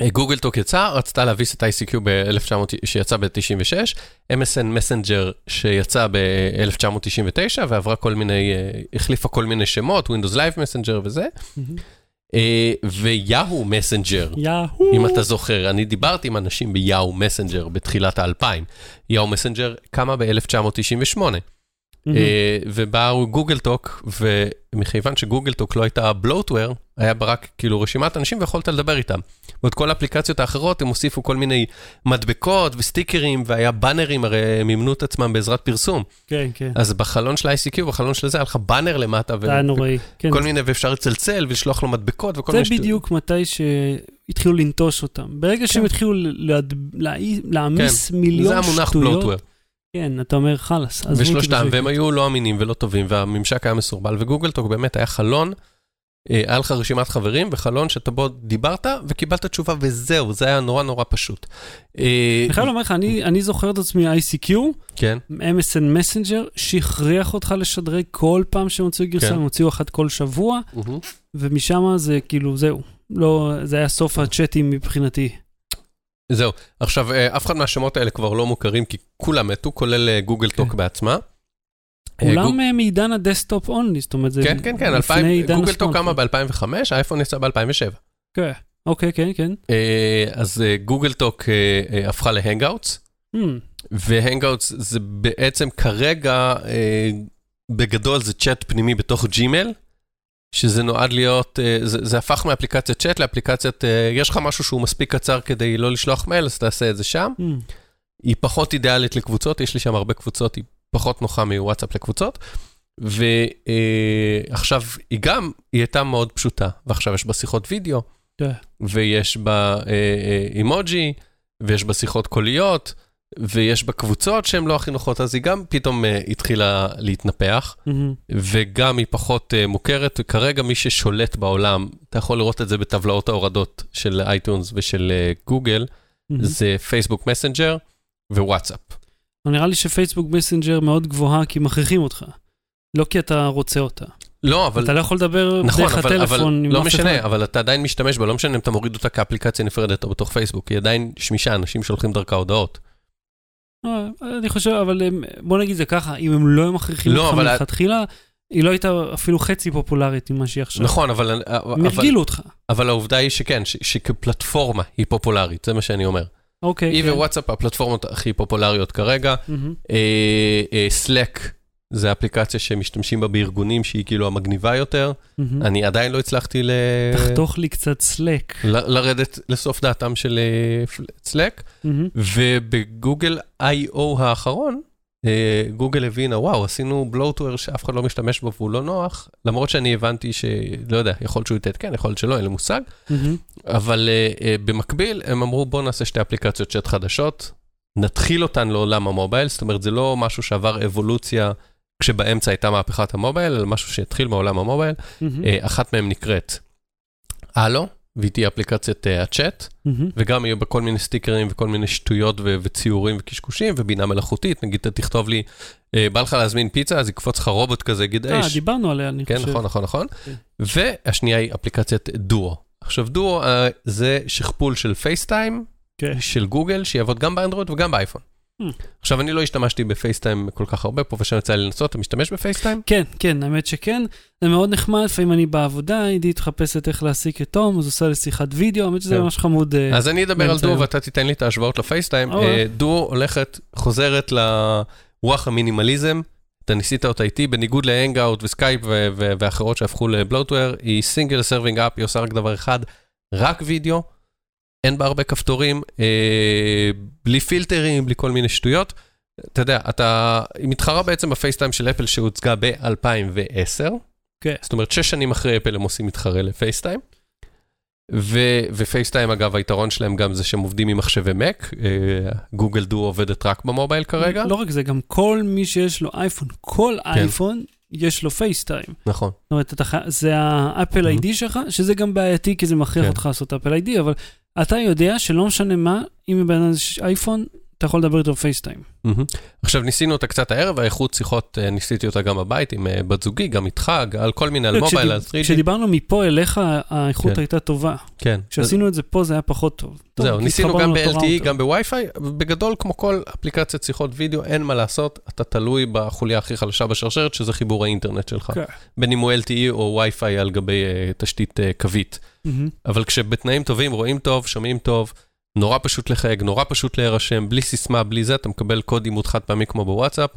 Speaker 2: אה, Google Talk יצא, רצתה להביס את ICQ ב-1900, שיצא ב-96, MSN Messenger שיצא ב-1999 ועברה כל מיני, אה, החליפה כל מיני שמות, Windows Live Messenger וזה. אה, ו Yahoo
Speaker 1: Messenger.
Speaker 2: אם אתה זוכר, אני דיברתי עם אנשים ב Yahoo Messenger בתחילת האלפיים. Yahoo Messenger קמה ב-1998. אה, ובאו Google Talk, ומכיוון שגוגל טוק לא הייתה בלוטוור, היה בה רק כאילו רשימת אנשים ויכולת לדבר איתם. ועוד כל האפליקציות האחרות, הם הוסיפו כל מיני מדבקות וסטיקרים, והיה באנרים, הרי הם מימנו את עצמם בעזרת פרסום.
Speaker 1: כן, כן.
Speaker 2: אז בחלון של ה-ICQ, בחלון של זה, היה לך באנר למטה,
Speaker 1: זה היה נוראי. כן.
Speaker 2: וכל מיני, ואפשר לצלצל ולשלוח לו מדבקות וכל
Speaker 1: זה
Speaker 2: מיני שטויות.
Speaker 1: בדיוק מתי שהתחילו לנטוש אותם. ברגע שהם התחילו להעמיס
Speaker 2: כן. זה
Speaker 1: מיליון
Speaker 2: המונח
Speaker 1: שטויות,
Speaker 2: בלוטוור.
Speaker 1: כן, אתה אומר חלאס,
Speaker 2: ושלושתם,
Speaker 1: בשקט."
Speaker 2: והם היו לא אמינים ולא טובים, והממשק היה מסורבל, וגוגל טוק באמת היה חלון, אה, היה לך רשימת חברים, וחלון שאתה בו דיברת וקיבלת תשובה וזהו, זה היה נורא נורא פשוט. אה,
Speaker 1: אני חייב לומר לך, אני אני זוכר את עצמי ICQ,
Speaker 2: כן,
Speaker 1: MSN מסנג'ר, שהכריח אותך לשדרג כל פעם שהם הוציאו גרסה,
Speaker 2: כן.
Speaker 1: הם הוציאו אחת כל שבוע, ומשם זה כאילו, זהו. לא, זה היה סוף הצ'אטים מבחינתי.
Speaker 2: זהו. עכשיו, אה, אף אחד מהשמות האלה כבר לא מוכרים, כי כולם מתו, כולל אה, Google Talk
Speaker 1: כן.
Speaker 2: בעצמה. אה, גוג-
Speaker 1: כולם אה, מעידן ה desktop only, זאת אומרת, זה
Speaker 2: כן, כן, כן,
Speaker 1: לפני
Speaker 2: 2000
Speaker 1: עידן
Speaker 2: Google
Speaker 1: Talk.
Speaker 2: קמה ב-2005, האייפון יצא ב-2007.
Speaker 1: כן, אוקיי, כן, כן.
Speaker 2: אז Google Talk הפכה ל Hangouts,
Speaker 1: Hmm,
Speaker 2: ו Hangouts זה בעצם כרגע, בגדול זה צ'אט פנימי בתוך Gmail, שזה נועד להיות, אה, זה, זה הפך מאפליקציית צ'אט לאפליקציית, אה, יש לך משהו שהוא מספיק קצר כדי לא לשלוח מייל, אז תעשה את זה שם.
Speaker 1: hmm.
Speaker 2: היא פחות אידיאלית לקבוצות, יש לי שם הרבה קבוצות, היא פחות נוחה מוואטסאפ לקבוצות. ועכשיו, היא גם, היא הייתה מאוד פשוטה, ועכשיו יש בה שיחות וידאו,
Speaker 1: כן.
Speaker 2: ויש בה אה, אה, אימוג'י, ויש בה שיחות קוליות, ויש בה קבוצות שהן לא הכי נוחות, אז היא גם פתאום אה, התחילה להתנפח,
Speaker 1: מהמם.
Speaker 2: וגם היא פחות אה, מוכרת, וכרגע מי ששולט בעולם, אתה יכול לראות את זה בטבלאות ההורדות של אייטונס ושל אה, גוגל,
Speaker 1: מהמם.
Speaker 2: זה פייסבוק מסנג'ר ווואטסאפ.
Speaker 1: אבל נראה לי שפייסבוק מסנג'ר מאוד גבוהה כי מכריחים אותך. לא כי אתה רוצה אותה.
Speaker 2: לא, אבל...
Speaker 1: אתה לא יכול לדבר
Speaker 2: נכון,
Speaker 1: דרך
Speaker 2: אבל, אבל
Speaker 1: הטלפון עם
Speaker 2: לא
Speaker 1: אף
Speaker 2: משנה,
Speaker 1: אחד.
Speaker 2: אבל אתה עדיין משתמש בה, לא משנה אם אתה מוריד אותה כאפליקציה נפרדת או בתוך פייסבוק, היא עדיין שמישה, אנשים שולחים דרכה הודעות.
Speaker 1: אה, אני חושב, אבל הם- בוא נגיד זה ככה, אם הם לא היו מכריחים
Speaker 2: לא,
Speaker 1: אותך מלכתחילה, היא לא הייתה אפילו חצי פופולרית ממה שהיא עכשיו.
Speaker 2: נכון, אבל,
Speaker 1: הם
Speaker 2: אבל,
Speaker 1: הרגילו אותך.
Speaker 2: אבל העובדה היא שכן, ש, שכפלטפורמה היא פופולרית, זה מה שאני אומר.
Speaker 1: אוקיי.
Speaker 2: היא
Speaker 1: כן.
Speaker 2: ווואטסאפ הפלטפורמות הכי פופולריות כרגע.
Speaker 1: מהמם.
Speaker 2: סלק זה אפליקציה שמשתמשים בה בארגונים שהיא כאילו המגניבה יותר.
Speaker 1: מהמם.
Speaker 2: אני עדיין לא הצלחתי ל...
Speaker 1: תחתוך לי קצת סלק.
Speaker 2: ל- לרדת לסוף דעתם של סלק.
Speaker 1: מהמם.
Speaker 2: ובגוגל I.O. האחרון, אה, גוגל הבינה, וואו, עשינו בלוטוור שאף אחד לא משתמש בו והוא לא נוח, למרות שאני הבנתי שלא יודע, יכול להיות שהוא יתעדכן, יכול להיות שלא, אין לי מושג,
Speaker 1: מהמם.
Speaker 2: אבל אה, אה, במקביל הם אמרו, בואו נעשה שתי אפליקציות צ'אט חדשות, נתחיל אותן לעולם המובייל, זאת אומרת, זה לא משהו שעבר אבולוציה כשבאמצע הייתה מהפכת המובייל, אלא משהו שהתחיל מעולם המובייל. אה, אחת מהן נקראת הלו, והיא תהיה אפליקציית אה, הצ'אט.
Speaker 1: מהמם.
Speaker 2: וגם יהיו בה כל מיני סטיקרים וכל מיני שטויות ו- וציורים וקשקושים ובינה מלאכותית, נגיד תכתוב לי, אה, בא לך להזמין פיצה, אז יקפוץ לך רובוט כזה, יגיד
Speaker 1: אה. דיברנו עליה, אני
Speaker 2: כן,
Speaker 1: חושב.
Speaker 2: נכון, נכון, נכון.
Speaker 1: כן.
Speaker 2: והשנייה היא אפליקציית דואו. עכשיו דואו זה שכפול של פייסטיים
Speaker 1: כן.
Speaker 2: של גוגל, שיעבוד גם באנדרואיד וגם באייפון.
Speaker 1: Hmm.
Speaker 2: עכשיו אני לא השתמשתי בפייסטיים כל כך הרבה, פה ושם יצא לי לנסות, אתה משתמש בפייסטיים?
Speaker 1: כן, כן, האמת שכן. זה מאוד נחמד, לפעמים אני בעבודה, עידית מחפשת איך להשיג את תום, אז עושה לי שיחת וידאו, האמת שזה
Speaker 2: כן.
Speaker 1: ממש חמוד. אה,
Speaker 2: אז אני אדבר על
Speaker 1: היום.
Speaker 2: ואתה תיתן לי את ההשוואות לפייסטיים. אה, דואו הולכת, חוזרת לרוח המינימליזם. אתה ניסית אותה איתי, בניגוד ל Hangouts וסקייפ ואחרות שהפכו ל bloatware, היא single serving app, היא עושה רק דבר אחד, רק וידאו, אין בה הרבה כפתורים, אה, בלי פילטרים, בלי כל מיני שטויות. אתה יודע, אתה, היא מתחרה בעצם ב FaceTime של אפל שהוצגה ב-2010.
Speaker 1: כן.
Speaker 2: זאת אומרת, שש שנים אחרי אפל הם עושים מתחרה ל FaceTime. ו- ו FaceTime, אגב, היתרון שלהם גם זה שהם עובדים עם מחשבי מק. גוגל דו עובדת רק במובייל כרגע.
Speaker 1: לא רק זה, גם כל מי שיש לו אייפון, כל אייפון, יש לו פייסטיים.
Speaker 2: נכון.
Speaker 1: זאת אומרת, אתה, זה האפל. איי-די שלך, שזה גם בעייתי, כי זה מכריח
Speaker 2: כן.
Speaker 1: אותך לעשות אפל איי-די, אבל אתה יודע שלא משנה מה, אם לבן אדם יש אייפון, אתה יכול לדבר איתו בפייסטיים.
Speaker 2: מהמם. עכשיו ניסינו אותה קצת הערב, האיכות שיחות, אה, ניסיתי אותה גם בבית עם אה, בת זוגי, גם איתך, על כל מיני, על
Speaker 1: לא,
Speaker 2: מובייל, על 3G.
Speaker 1: כשדיברנו מפה אליך, האיכות
Speaker 2: כן.
Speaker 1: הייתה טובה.
Speaker 2: כן.
Speaker 1: כשעשינו את זה פה זה היה פחות טוב.
Speaker 2: זהו, ניסינו גם ב-LTE. גם בווי-פיי, בגדול, כמו כל אפליקציית שיחות וידאו, אין מה לעשות, אתה תלוי בחוליה הכי חלשה בשרשרת, שזה חיבור האינטרנט שלך.
Speaker 1: כן.
Speaker 2: בין אם הוא LTE או וי-פיי על גבי אה, תשתית קווית.
Speaker 1: מהמם.
Speaker 2: אבל כשבתנאים טובים, רואים טוב, שומעים טוב, נורא פשוט לחייג, נורא פשוט להירשם, בלי סיסמה, בלי זה, אתה מקבל קוד אימות חד פעמי כמו בוואטסאפ.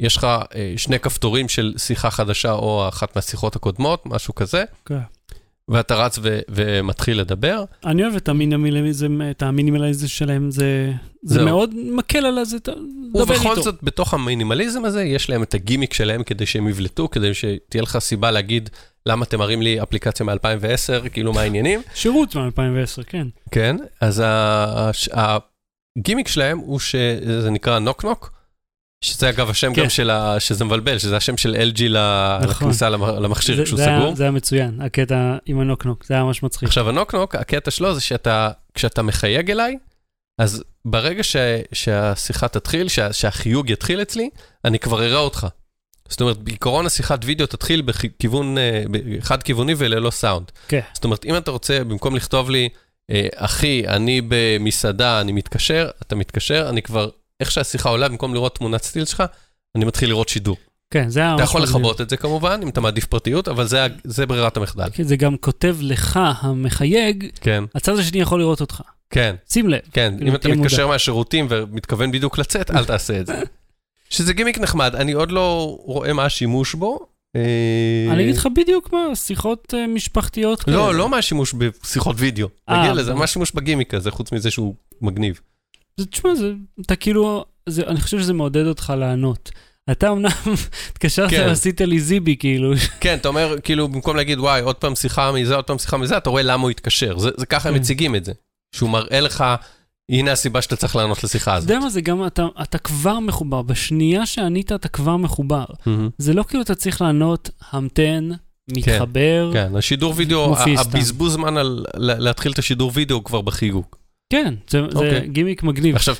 Speaker 2: יש לך אה, שני כפתורים של שיחה חדשה או אחת מהשיחות הקודמות, משהו כזה,
Speaker 1: כן.
Speaker 2: ואתה רץ ו- ומתחיל לדבר.
Speaker 1: אני אוהב את המינימליזם, את המינימליזם שלהם, זה, זה
Speaker 2: זהו.
Speaker 1: מאוד מקל על הזה, דבר
Speaker 2: ובכל
Speaker 1: איתו.
Speaker 2: זאת, בתוך המינימליזם הזה, יש להם את הגימיק שלהם כדי שהם יבלטו, כדי שתהיה לך סיבה להגיד, למה אתם מראים לי אפליקציה מ-2010, כאילו מה העניינים? <laughs>
Speaker 1: שירות מ-2010, כן.
Speaker 2: כן, אז הגימיק שלהם הוא שזה נקרא נוק נוק, שזה אגב השם
Speaker 1: כן.
Speaker 2: גם של ה... שזה מבלבל, שזה השם של LG ל-
Speaker 1: נכון.
Speaker 2: לכניסה למ- למכשיר
Speaker 1: זה,
Speaker 2: כשהוא
Speaker 1: זה, היה,
Speaker 2: סגור.
Speaker 1: זה היה מצוין, הקטע עם הנוקנוק, זה היה ממש מצחיק.
Speaker 2: עכשיו הנוק נוק, הקטע שלו זה שאתה, כשאתה מחייג אליי, אז ברגע ש, שהשיחה תתחיל, שה, שהחיוג יתחיל אצלי, אני כבר אראה אותך. זאת אומרת, בעיקרון השיחת וידאו תתחיל בכיוון, אה, חד כיווני וללא סאונד.
Speaker 1: כן.
Speaker 2: זאת אומרת, אם אתה רוצה, במקום לכתוב לי, אה, אחי, אני במסעדה, אני מתקשר, אתה מתקשר, אני כבר, איך שהשיחה עולה, במקום לראות תמונת סטיל שלך, אני מתחיל לראות שידור.
Speaker 1: כן, זה היה
Speaker 2: אתה יכול. לכבות את זה כמובן, אם אתה מעדיף פרטיות, אבל זה, ה- זה ברירת המחדל.
Speaker 1: כן, זה גם כותב לך, המחייג,
Speaker 2: כן,
Speaker 1: הצד השני יכול לראות אותך.
Speaker 2: כן.
Speaker 1: שים לב.
Speaker 2: כן,
Speaker 1: כאילו,
Speaker 2: אם אתה מתקשר מהשירותים ומתכוון בדיוק לצאת, אל תעשה את זה. <laughs> שזה גימיק נחמד, אני עוד לא רואה מה השימוש בו. אה,
Speaker 1: אני אגיד לך בדיוק מה, שיחות אה, משפחתיות כאלה.
Speaker 2: לא, לא מה השימוש בשיחות וידאו.
Speaker 1: אה,
Speaker 2: נגיע לזה. מה השימוש בגימיק הזה, חוץ מזה שהוא מגניב.
Speaker 1: זה, תשמע, זה, אתה כאילו, זה, אני חושב שזה מעודד אותך לענות. אתה אמנם <laughs> התקשרת
Speaker 2: כן.
Speaker 1: ועשית לי זיבי, כאילו.
Speaker 2: כן, אתה אומר, כאילו, במקום להגיד, וואי, עוד פעם שיחה מזה, עוד פעם שיחה מזה, אתה רואה למה הוא התקשר. זה זה ככה הם
Speaker 1: כן.
Speaker 2: מציגים את זה. שהוא מראה לך, הנה הסיבה שאתה צריך לענות לשיחה
Speaker 1: אתה
Speaker 2: הזאת.
Speaker 1: יודע מה זה גם, אתה, אתה כבר מחובר. בשנייה שענית, אתה כבר מחובר. זה לא כאילו אתה צריך לענות, המתן, מתחבר.
Speaker 2: כן, השידור וידאו. הבזבוז זמן על להתחיל את השידור וידאו כבר בחיוג.
Speaker 1: כן, זה, זה
Speaker 2: אוקיי.
Speaker 1: גימיק מגניב.
Speaker 2: עכשיו,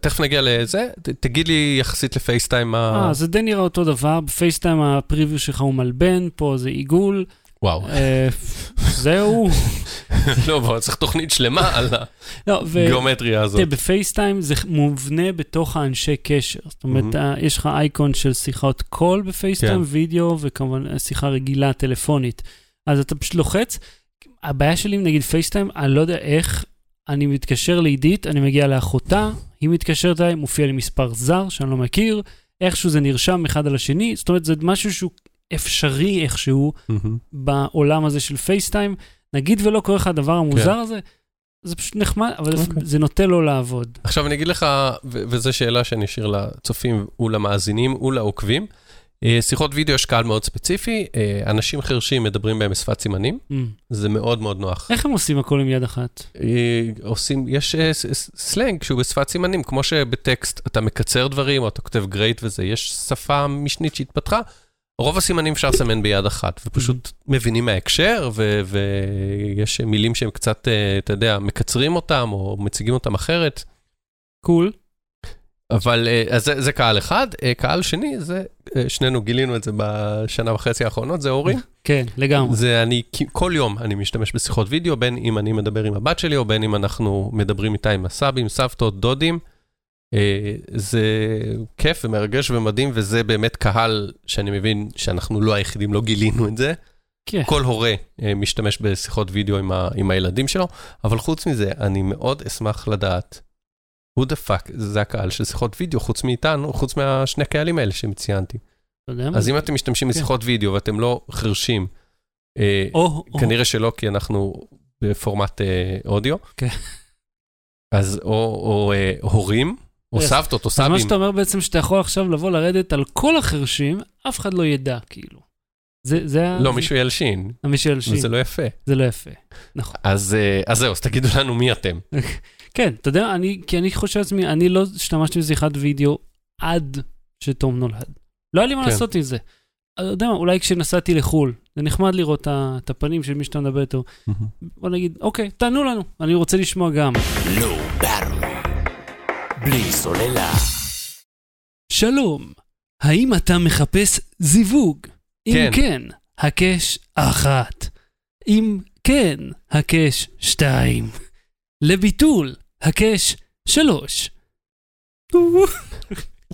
Speaker 2: תכף נגיע לזה, ת- תגיד לי יחסית ל FaceTime מה...
Speaker 1: אה, זה די נראה אותו דבר, ב FaceTime ה preview שלך הוא מלבן, פה זה עיגול,
Speaker 2: וואו,
Speaker 1: אה, זהו. <laughs>
Speaker 2: לא, אבל צריך תוכנית שלמה על
Speaker 1: לא.
Speaker 2: הגיאומטריה הזאת.
Speaker 1: תראה, ב FaceTime זה מובנה בתוך האנשי קשר. זאת אומרת. אה, יש לך אייקון של שיחות קול ב FaceTime,
Speaker 2: כן.
Speaker 1: וידאו, וכמובן שיחה רגילה טלפונית. אז אתה פשוט לוחץ. הבעיה שלי נגיד פייסטיים, אני לא יודע איך, אני מתקשר לעידית, אני מגיע לאחותה, היא מתקשרת אליי, מופיע לי מספר זר שאני לא מכיר, איכשהו זה נרשם אחד על השני, זאת אומרת, זה משהו שהוא אפשרי איכשהו
Speaker 2: מהמם.
Speaker 1: בעולם הזה של פייסטיים. נגיד ולא קורה לך הדבר המוזר
Speaker 2: כן.
Speaker 1: הזה, זה פשוט נחמד, אבל
Speaker 2: אוקיי.
Speaker 1: זה נוטה לא לעבוד.
Speaker 2: עכשיו אני אגיד לך, ו- וזו שאלה שאני אשאיר לצופים ולמאזינים ולעוקבים. אה, שיחות וידאו יש קהל מאוד ספציפי, אה, אנשים חרשים מדברים בהם בשפת סימנים,
Speaker 1: Mm.
Speaker 2: זה מאוד מאוד נוח.
Speaker 1: איך הם עושים הכל עם יד אחת?
Speaker 2: אה, עושים, יש סלנג שהוא בשפת סימנים, כמו שבטקסט אתה מקצר דברים או אתה כותב great וזה, יש שפה משנית שהתפתחה. רוב הסימנים אפשר לסמן ביד אחת, ופשוט מבינים מההקשר, ו- ויש מילים שהם קצת, אתה יודע, מקצרים אותם או מציגים אותם אחרת.
Speaker 1: קול.
Speaker 2: אבל אה, אז זה, זה קהל אחד, אה, קהל שני, זה, אה, שנינו גילינו את זה בשנה וחצי האחרונות, זה הורים.
Speaker 1: כן, לגמרי.
Speaker 2: זה אני, כל יום אני משתמש בשיחות וידאו, בין אם אני מדבר עם הבת שלי, או בין אם אנחנו מדברים איתה עם הסבים, סבתות, דודים. זה כיף ומרגש ומדהים, וזה באמת קהל שאני מבין שאנחנו לא היחידים, לא גילינו את זה.
Speaker 1: כן.
Speaker 2: כל הורה משתמש בשיחות וידאו עם, ה, עם הילדים שלו, אבל חוץ מזה, אני מאוד אשמח לדעת, who the fuck, זה הקהל של שיחות וידאו, חוץ מאיתנו, חוץ מהשני קהלים האלה שציינתי. אז אם אתם משתמשים
Speaker 1: כן.
Speaker 2: בשיחות וידאו ואתם לא חרשים, אה, כנראה שלא, כי אנחנו בפורמט אה, אודיו.
Speaker 1: כן.
Speaker 2: אז או, אה, הורים, או סבתות, או
Speaker 1: אז מה
Speaker 2: סבים.
Speaker 1: שאתה אומר בעצם שאתה יכול עכשיו לבוא לרדת על כל החרשים, אף אחד לא ידע, כאילו. זה, זה.
Speaker 2: לא,
Speaker 1: זה-
Speaker 2: מישהו ילשין,
Speaker 1: מישהו ילשין.
Speaker 2: וזה לא יפה.
Speaker 1: זה לא יפה. נכון.
Speaker 2: אז אז זהו, אז תגידו לנו מי אתם.
Speaker 1: כן, אתה יודע, אני, כי אני חושב לעצמי, אני לא השתמשתי בשיחת וידאו עד שתום נולד. לא היה לי מה
Speaker 2: כן.
Speaker 1: לעשות עם זה. אתה יודע מה, אולי כשנסעתי לחו"ל, זה נחמד לראות את הפנים של מי שאתה מדבר איתו. בוא נגיד, אוקיי, תענו לנו, אני רוצה לשמוע גם.
Speaker 3: Low Battery. בלי סוללה.
Speaker 1: שלום, האם אתה מחפש זיווג? אם
Speaker 2: כן.
Speaker 1: כן, הקש אחת. אם כן, הקש שתיים. לביטול, הקש שלוש.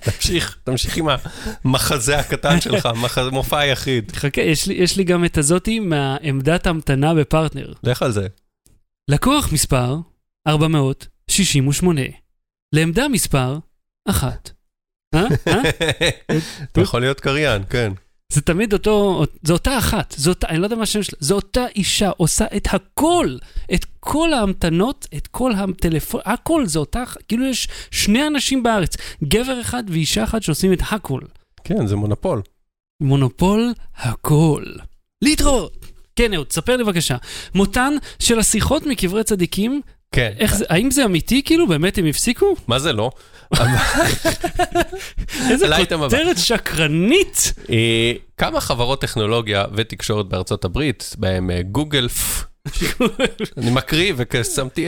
Speaker 2: תמשיך, תמשיך עם המחזה הקטן שלך, מופע היחיד.
Speaker 1: חכה, יש לי, יש לי גם את הזאתי מהעמדת המתנה בפרטנר.
Speaker 2: לך על זה.
Speaker 1: לקוח מספר 468. לעמדה מספר 1. אה? אה?
Speaker 2: אתה יכול להיות קריין, כן.
Speaker 1: זה תמיד אותו, זה אותה אחת, זה אותה, אני לא יודע מה השם שלה, זו אותה אישה עושה את הכל, את כל ההמתנות, את כל הטלפון, הכל זה אותה, כאילו יש שני אנשים בארץ, גבר אחד ואישה אחת שעושים את הכל.
Speaker 2: כן, זה מונופול.
Speaker 1: מונופול הכל. להתראות. כן, אהוד, ספר לי בבקשה. מותן של השיחות מקברי צדיקים,
Speaker 2: כן.
Speaker 1: איך זה, האם זה אמיתי כאילו? באמת הם הפסיקו?
Speaker 2: מה זה לא?
Speaker 1: איזה. כותרת שקרנית.
Speaker 2: אה, כמה חברות טכנולוגיה ותקשורת בארצות הברית, בהם אה, גוגל, פ- אני מקריא ושמתי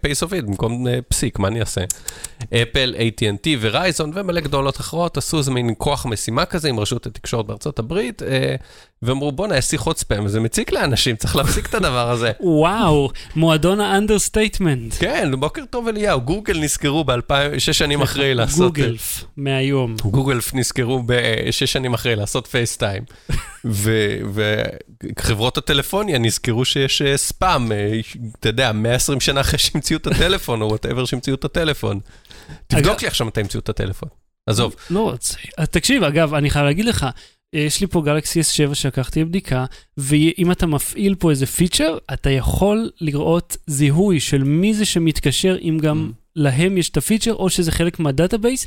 Speaker 2: face of it במקום אה, פסיק, מה אני אעשה? אפל, AT&T Verizon ומלא גדולות אחרות עשו איזה מין כוח משימה כזה עם רשות התקשורת בארצות הברית, אה, ואמרו בואנה, יש שיחות ספאם, וזה מציק לאנשים, צריך להפסיק את הדבר הזה. <laughs>
Speaker 1: וואו, מועדון ה understatement.
Speaker 2: כן, בוקר טוב אליהו, גוגל נזכרו ב-2000, <laughs> שש שנים אחרי לעשות... <laughs> אה,
Speaker 1: גוגלף, מהיום.
Speaker 2: גוגל נזכרו בשש שנים אחרי לעשות FaceTime, וחברות הטלפוניה נזכרו שיש ספאם, אה, אתה יודע, 120 שנה אחרי שהמציאו את הטלפון, או whatever שהמציאו את הטלפון. תבדוק לי עכשיו מתי המציאו את הטלפון. עזוב,
Speaker 1: לא רוצה. אז תקשיב, אגב, אני חייב להגיד לך, יש לי פה גלקסי S7 שלקחתי לבדיקה, ואם אתה מפעיל פה איזה פיצ'ר, אתה יכול לראות זיהוי של מי זה שמתקשר, אם גם
Speaker 2: Mm.
Speaker 1: להם יש את הפיצ'ר, או שזה חלק מה database,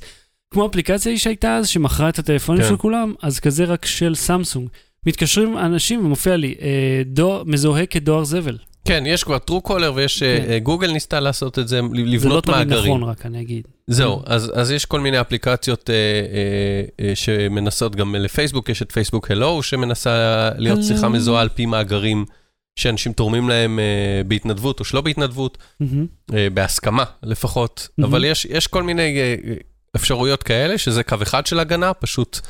Speaker 1: כמו אפליקציה שהייתה אז, שמכרה את הטלפונים
Speaker 2: כן.
Speaker 1: של כולם, אז כזה רק של סמסונג. מתקשרים אנשים ומופיע לי, אה, דואר, מזוהה כדואר זבל.
Speaker 2: כן, יש כבר Truecaller ויש, אה,
Speaker 1: כן.
Speaker 2: אה, גוגל ניסתה לעשות את זה,
Speaker 1: זה לא
Speaker 2: לבנות
Speaker 1: תמיד
Speaker 2: מאגרים.
Speaker 1: נכון, רק אני אגיד.
Speaker 2: זהו, אז, אז יש כל מיני אפליקציות אה, אה, אה, שמנסות גם לפייסבוק, יש את פייסבוק הלו, שמנסה להיות
Speaker 1: Hello.
Speaker 2: שיחה מזוהה על פי מאגרים שאנשים תורמים להם אה, בהתנדבות או שלא בהתנדבות,
Speaker 1: מהמם.
Speaker 2: אה, בהסכמה לפחות,
Speaker 1: מהמם.
Speaker 2: אבל יש, יש כל מיני אה, אה, אפשרויות כאלה, שזה קו אחד של הגנה, פשוט אה,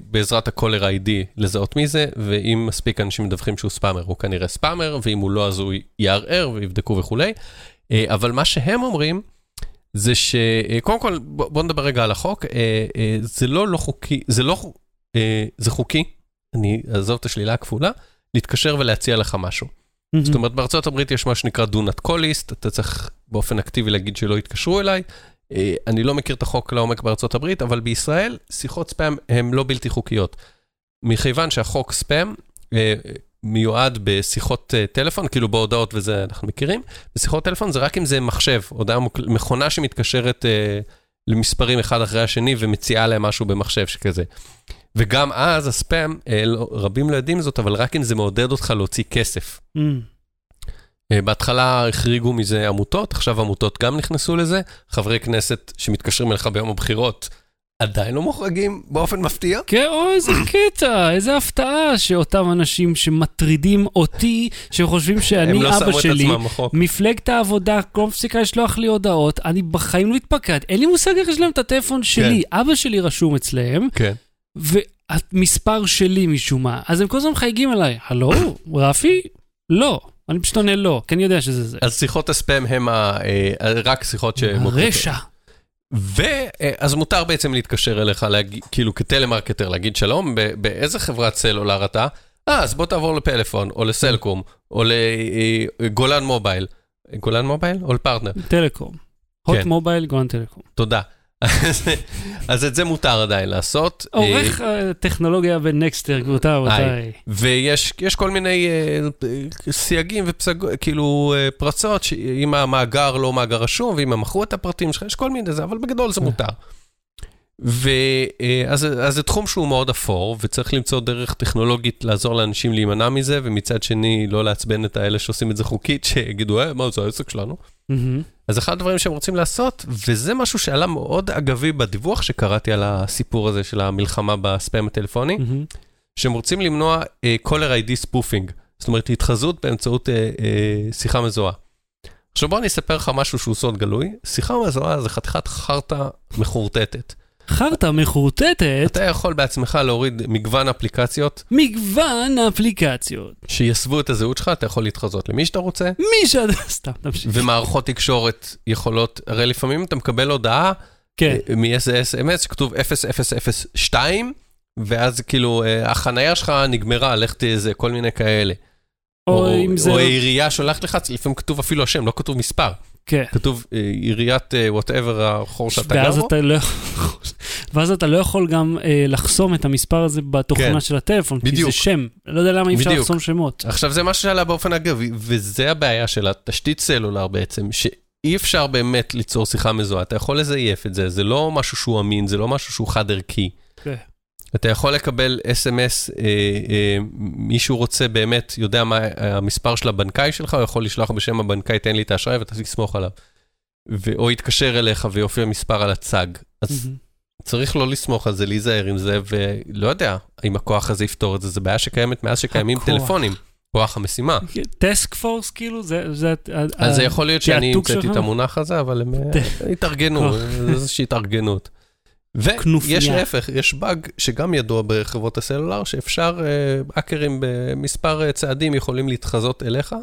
Speaker 2: בעזרת הקולר איי-D לזהות מי זה, ואם מספיק אנשים מדווחים שהוא ספאמר, הוא כנראה ספאמר, ואם הוא לא אז הוא יערער ויבדקו וכולי. אה, אבל מה שהם אומרים, זה שקודם כל, בוא, נדבר רגע על החוק, אה, אה, זה לא לא חוקי, זה לא, אה, זה חוקי, אני אעזוב את השלילה הכפולה, להתקשר ולהציע לך משהו.
Speaker 1: מהמם.
Speaker 2: זאת אומרת, בארצות הברית יש מה שנקרא do not call list, אתה צריך באופן אקטיבי להגיד שלא יתקשרו אליי. אה, אני לא מכיר את החוק לעומק בארצות הברית, אבל בישראל שיחות ספאם הן לא בלתי חוקיות. מכיוון שהחוק ספאם אה, מיועד בשיחות אה, טלפון, כאילו בהודעות וזה אנחנו מכירים, בשיחות טלפון זה רק אם זה מחשב, הודעה. מכונה שמתקשרת למספרים אחד אחרי השני ומציעה להם משהו במחשב שכזה. וגם אז הספאם, לא, רבים לא יודעים זאת, אבל רק אם זה מעודד אותך להוציא כסף.
Speaker 1: מהמם.
Speaker 2: אה, בהתחלה החריגו מזה עמותות, עכשיו עמותות גם נכנסו לזה. חברי כנסת שמתקשרים אליך ביום הבחירות עדיין לא מוחרגים באופן מפתיע.
Speaker 1: כן, או איזה <clears throat> קטע, איזה הפתעה שאותם אנשים שמטרידים אותי, שחושבים שאני
Speaker 2: לא
Speaker 1: אבא שלי. מפלגת העבודה לא מפסיקה לשלוח לי הודעות, אני בחיים לא התפקד, אין לי מושג איך יש להם את הטלפון שלי, אבא שלי רשום אצלם,
Speaker 2: כן.
Speaker 1: והמספר שלי משום מה, אז הם כל הזמן מחייגים אליי, הלו, רפי? לא. אני פשוט עונה לא, כי אני יודע שזה זה.
Speaker 2: אז שיחות הספאם הם ה- אה, רק שיחות שמוקלטות.
Speaker 1: רשע.
Speaker 2: ואז מותר בעצם להתקשר אליך, להגיד, כאילו כטלמרקטר, להגיד שלום, ב- באיזה חברת סלולר אתה? אה, אז בוא תעבור לפלאפון, או לסלקום, או לגולן מובייל. גולן מובייל? או לפרטנר?
Speaker 1: טלקום. הוט
Speaker 2: כן.
Speaker 1: מובייל, גולן טלקום.
Speaker 2: תודה. <laughs> אז- את זה מותר עדיין לעשות. אה,
Speaker 1: עורך אה, טכנולוגיה בנקסטר, גבירותיי רבותיי.
Speaker 2: ויש יש כל מיני אה, סייגים ופסג... כאילו אה, פרצות, שאם המאגר לא מאגר רשום, ואם הם מכרו את הפרטים שלך, יש כל מיני זה, אבל בגדול זה מותר. ואז אז זה תחום שהוא מאוד אפור, וצריך למצוא דרך טכנולוגית לעזור לאנשים להימנע מזה, ומצד שני לא לעצבן את האלה שעושים את זה חוקית, שיגידו, אה, מה זה העסק שלנו?
Speaker 1: Mhm.
Speaker 2: אז אחד הדברים שהם רוצים לעשות, וזה משהו שעלה מאוד אגבי בדיווח שקראתי על הסיפור הזה של המלחמה בספאם הטלפוני,
Speaker 1: Mhm.
Speaker 2: שהם רוצים למנוע uh, caller ID spoofing, זאת אומרת התחזות באמצעות uh, uh, שיחה מזוהה. עכשיו בוא אני אספר לך משהו שהוא סוד גלוי. שיחה מזוהה זה חתיכת חרטא מחורטטת.
Speaker 1: חרטא מחורטטת,
Speaker 2: אתה יכול בעצמך להוריד מגוון אפליקציות
Speaker 1: מגוון אפליקציות.
Speaker 2: שיסוו את הזהות שלך, אתה יכול להתחזות למי שאתה רוצה,
Speaker 1: מי ש... <laughs> סתם, תמשיך.
Speaker 2: ומערכות תקשורת יכולות, הרי לפעמים אתה מקבל הודעה
Speaker 1: כן,
Speaker 2: מאיזה אס.אם.אס שכתוב 0002, ואז כאילו אה, החנייה שלך נגמרה, לך תזה, כל מיני כאלה.
Speaker 1: או אם זה...
Speaker 2: או העירייה שולחת לך, לפעמים כתוב אפילו השם, לא כתוב מספר.
Speaker 1: כן.
Speaker 2: כתוב אה, עיריית whatever החור שאתה גר בו.
Speaker 1: אתה לא. ואז אתה לא יכול גם אה, לחסום את המספר הזה בתוכנה
Speaker 2: כן.
Speaker 1: של הטלפון, כי
Speaker 2: בדיוק.
Speaker 1: זה שם. לא יודע למה אי אפשר. לחסום שמות.
Speaker 2: עכשיו זה משהו שעלה באופן אגבי, וזה הבעיה של התשתית סלולר בעצם, שאי אפשר באמת ליצור שיחה מזוהה, אתה יכול לזייף את זה, זה לא משהו שהוא אמין, זה לא משהו שהוא חד ערכי.
Speaker 1: כן.
Speaker 2: אתה יכול לקבל אס.אם.אס, אה, אה, מישהו רוצה באמת, יודע מה המספר של הבנקאי שלך, הוא יכול לשלוח בשם הבנקאי, תן לי את האשראי ואתה תסמוך עליו. ו- או יתקשר אליך ויופיע מספר על הצג. אז
Speaker 1: מהמם.
Speaker 2: צריך לא לסמוך על זה, להיזהר עם זה, ולא יודע אם הכוח הזה יפתור את זה, זו בעיה שקיימת מאז שקיימים
Speaker 1: הכוח.
Speaker 2: טלפונים, כוח המשימה.
Speaker 1: טסק פורס כאילו זה... זה
Speaker 2: אז זה יכול להיות שאני המצאתי? את המונח הזה, אבל הם אה, התארגנו. איזושהי התארגנות.
Speaker 1: כנופיה.
Speaker 2: ויש להפך, יש באג שגם ידוע בחברות הסלולר, שאפשר, אה, האקרים במספר אה, צעדים יכולים להתחזות אליך.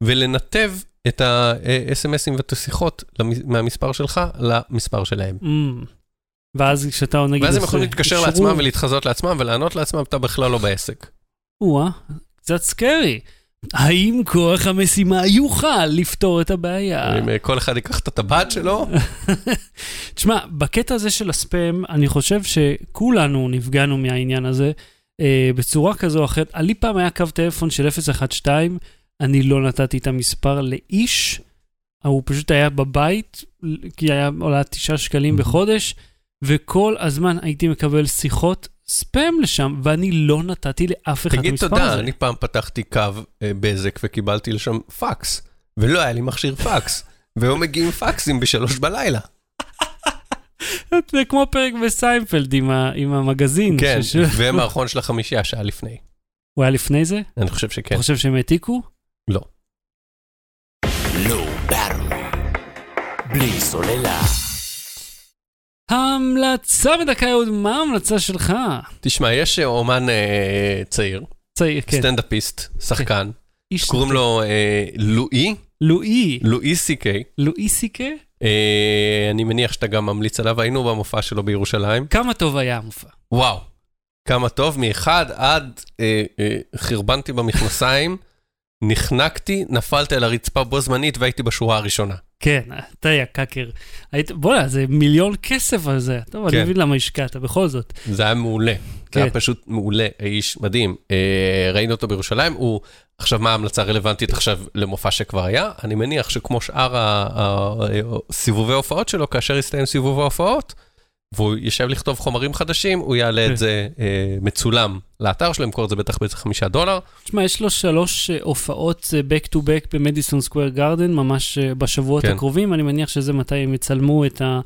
Speaker 2: ולנתב את ה-SMSים ואת השיחות מהמספר שלך למספר שלהם.
Speaker 1: ואז כשאתה נגיד...
Speaker 2: ואז הם יכולים להתקשר לעצמם ולהתחזות לעצמם ולענות לעצמם, אתה בכלל לא בעסק.
Speaker 1: או-אה, קצת סקרי. האם כוח המשימה יוכל לפתור את הבעיה?
Speaker 2: אם אה, כל אחד ייקח את הטבעת שלו, <laughs>
Speaker 1: תשמע, בקטע הזה של הספאם, אני חושב שכולנו נפגענו מהעניין הזה אה, בצורה כזו או אחרת. לי פעם היה קו טלפון של 012, אני לא נתתי את המספר לאיש, הוא פשוט היה בבית, כי היה עולה 9 שקלים. בחודש, וכל הזמן הייתי מקבל שיחות ספאם לשם, ואני לא נתתי לאף אחד את
Speaker 2: תגיד
Speaker 1: המספר
Speaker 2: תודה,
Speaker 1: הזה.
Speaker 2: אני פעם פתחתי קו אה, בזק וקיבלתי לשם פקס, ולא היה לי מכשיר פקס, <laughs> והיו מגיעים פקסים בשלוש בלילה. <laughs>
Speaker 1: זה כמו פרק בסיינפלד עם, ה, עם המגזין.
Speaker 2: כן,
Speaker 1: שש- <laughs>
Speaker 2: ומערכון של החמישייה שעה לפני.
Speaker 1: הוא היה לפני זה?
Speaker 2: אני חושב שכן.
Speaker 1: אתה חושב שהם העתיקו?
Speaker 3: Battery. בלי סוללה.
Speaker 1: המלצה בדקה יהוד, מה ההמלצה שלך?
Speaker 2: תשמע, יש אה, אומן אה, צעיר,
Speaker 1: צעיר, כן.
Speaker 2: סטנדאפיסט, שחקן,
Speaker 1: איש
Speaker 2: שקוראים לו אה, לואי,
Speaker 1: לואי.
Speaker 2: לואי סי קיי.
Speaker 1: לואי סיקה?
Speaker 2: אה, אני מניח שאתה גם ממליץ עליו, היינו במופע שלו בירושלים.
Speaker 1: כמה טוב היה המופע.
Speaker 2: וואו, כמה טוב, מאחד עד אה, אה, חרבנתי במכנסיים, <laughs> נחנקתי, נפלתי על הרצפה בו זמנית והייתי בשורה הראשונה.
Speaker 1: כן, אתה יא קאקר. היית, בוא'נה, זה מיליון כסף על זה. טוב, אני
Speaker 2: כן.
Speaker 1: מבין למה השקעת, בכל זאת.
Speaker 2: זה היה מעולה. זה
Speaker 1: כן.
Speaker 2: היה פשוט מעולה, האיש מדהים. אה, ראינו אותו בירושלים, הוא, עכשיו מה ההמלצה הרלוונטית עכשיו למופע שכבר היה? אני מניח שכמו שאר ה- ה- ה- סיבובי ההופעות שלו, כאשר יסתיים סיבוב ההופעות, והוא יושב לכתוב חומרים חדשים, הוא יעלה
Speaker 1: כן.
Speaker 2: את זה אה, מצולם לאתר שלו, ימכור את זה בטח באיזה חמישה דולר.
Speaker 1: תשמע, יש לו שלוש אה, הופעות אה, back to back במדיסון סקוויר גארדן, ממש אה, בשבועות
Speaker 2: כן.
Speaker 1: הקרובים. אני מניח שזה מתי הם יצלמו את ה...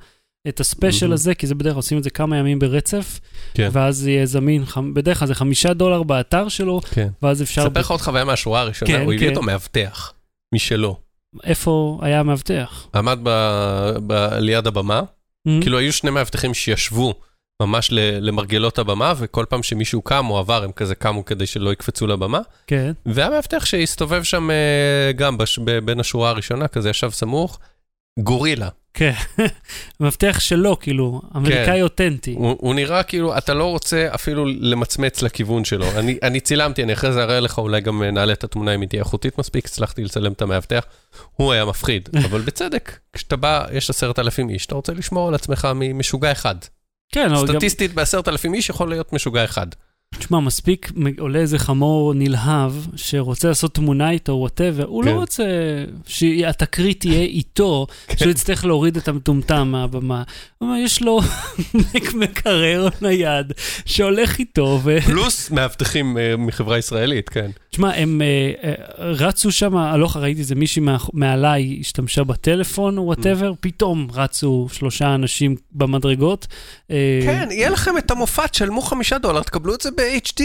Speaker 1: את הספיישל
Speaker 2: מהמם.
Speaker 1: הזה, כי זה בדרך כלל עושים את זה כמה ימים ברצף,
Speaker 2: כן.
Speaker 1: ואז יהיה זמין, חמ- בדרך כלל זה חמישה דולר באתר שלו,
Speaker 2: כן.
Speaker 1: ואז אפשר...
Speaker 2: אספר לך עוד חוויה מהשורה הראשונה,
Speaker 1: כן,
Speaker 2: הוא הביא
Speaker 1: כן.
Speaker 2: אותו מאבטח, משלו.
Speaker 1: איפה היה המאבטח?
Speaker 2: עמד ב- ב- ליד הבמה,
Speaker 1: Mm-hmm.
Speaker 2: כאילו היו שני מאבטחים שישבו ממש למרגלות הבמה, וכל פעם שמישהו קם או עבר, הם כזה קמו כדי שלא יקפצו לבמה.
Speaker 1: כן.
Speaker 2: והיה מאבטח שהסתובב שם אה, גם בש- בין השורה הראשונה, כזה ישב סמוך, גורילה.
Speaker 1: כן, מפתח שלו, כאילו, אמריקאי אותנטי.
Speaker 2: הוא, הוא נראה כאילו, אתה לא רוצה אפילו למצמץ לכיוון שלו. אני, אני צילמתי, אני אחרי זה אראה לך, אולי גם אה, נעלה את התמונה אם היא תהיה איכותית מספיק, הצלחתי לצלם את המאבטח. הוא היה מפחיד, <laughs> אבל בצדק, כשאתה בא, יש עשרת אלפים איש, אתה רוצה לשמור על עצמך ממשוגע אחד.
Speaker 1: כן, אבל גם,
Speaker 2: סטטיסטית בעשרת אלפים איש יכול להיות משוגע אחד.
Speaker 1: תשמע, מספיק עולה איזה חמור נלהב שרוצה לעשות תמונה איתו, whatever, הוא
Speaker 2: כן.
Speaker 1: לא רוצה שהתקרית תהיה איתו, שהוא יצטרך להוריד את המטומטם מהבמה. הוא אומר, יש לו מק- מקרר נייד שהולך איתו, ו...
Speaker 2: פלוס מאבטחים אה, מחברה ישראלית, כן.
Speaker 1: תשמע, הם אה, אה, רצו שם, הלוך, ראיתי איזה מישהי מעליי השתמשה בטלפון או whatever, פתאום רצו שלושה אנשים במדרגות.
Speaker 2: כן, יהיה לכם את המופע, תשלמו חמישה דולר, תקבלו את זה ב-HD.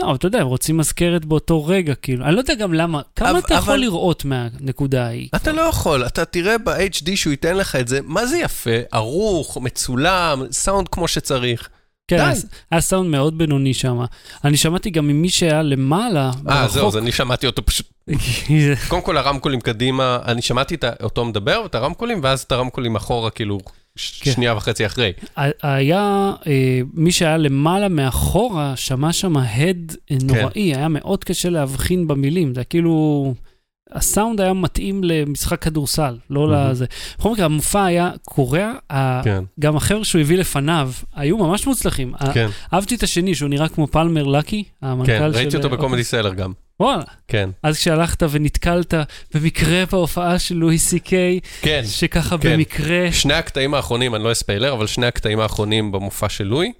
Speaker 1: לא, אבל אתה יודע, הם רוצים מזכרת באותו רגע, כאילו. אני לא יודע גם למה, כמה
Speaker 2: אבל-
Speaker 1: אתה יכול
Speaker 2: אבל-
Speaker 1: לראות מהנקודה ההיא?
Speaker 2: אתה לא יכול, אתה תראה ב-HD שהוא ייתן לך את זה, מה זה יפה, ערוך, מצולם, סאונד כמו שצריך.
Speaker 1: כן,
Speaker 2: די.
Speaker 1: היה- סאונד מאוד בינוני שם. אני שמעתי גם ממי שהיה למעלה,
Speaker 2: אה, זהו, אז אני שמעתי אותו פשוט, <laughs> קודם כל הרמקולים קדימה, אני שמעתי את אותו מדבר, את הרמקולים, ואז את הרמקולים אחורה, כאילו,
Speaker 1: כן.
Speaker 2: שנייה וחצי אחרי.
Speaker 1: היה, אה, מי שהיה למעלה מאחורה, שמע שם הד אה,
Speaker 2: כן.
Speaker 1: נוראי, היה מאוד קשה להבחין במילים, זה היה כאילו... הסאונד היה מתאים למשחק כדורסל, לא
Speaker 2: מהמם.
Speaker 1: לזה. בכל מקרה, המופע היה קורע,
Speaker 2: כן,
Speaker 1: גם החבר'ה שהוא הביא לפניו היו ממש מוצלחים.
Speaker 2: כן,
Speaker 1: אהבתי את השני, שהוא נראה כמו פלמר לקי, המנכ"ל של...
Speaker 2: כן, ראיתי אותו
Speaker 1: אה,
Speaker 2: בקומדי סלר גם.
Speaker 1: וואלה.
Speaker 2: כן,
Speaker 1: אז כשהלכת ונתקלת במקרה בהופעה של לואי סי קיי,
Speaker 2: כן.
Speaker 1: שככה
Speaker 2: כן.
Speaker 1: במקרה...
Speaker 2: שני הקטעים האחרונים, אני לא אספיילר, אבל שני הקטעים האחרונים במופע של לואי.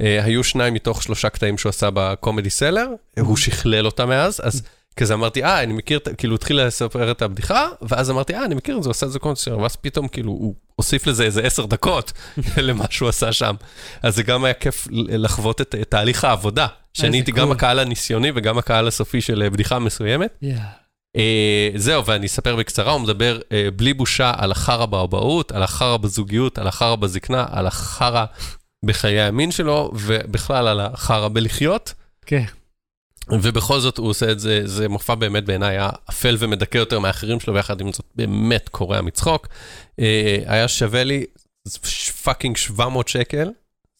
Speaker 2: אה, היו שניים מתוך שלושה קטעים שהוא עשה בקומדי סלר, הוא שכלל אותם מאז, אז כזה אמרתי, אה, אני מכיר, את ה-" כאילו, התחיל לספר את הבדיחה, ואז אמרתי, אה, אני מכיר את זה, הוא עשה את זה סלר, ואז פתאום, כאילו, הוא הוסיף לזה איזה עשר דקות <laughs> למה שהוא עשה שם. אז זה גם היה כיף לחוות את את תהליך העבודה, שאני הייתי גם. הקהל הניסיוני וגם הקהל הסופי של אה, בדיחה מסוימת. אה, זהו, ואני אספר בקצרה, הוא מדבר אה, בלי בושה על החרא באבהות, על החרא בזוגיות, על החרא בזקנה, על החרא בחיי המין שלו, ובכלל על החרא בלחיות.
Speaker 1: כן.
Speaker 2: ובכל זאת הוא עושה את זה, זה מופע באמת בעיניי היה אפל ומדכא יותר מאחרים שלו, ויחד עם זאת באמת קורע מצחוק. אה, היה שווה לי fucking 700 שקל,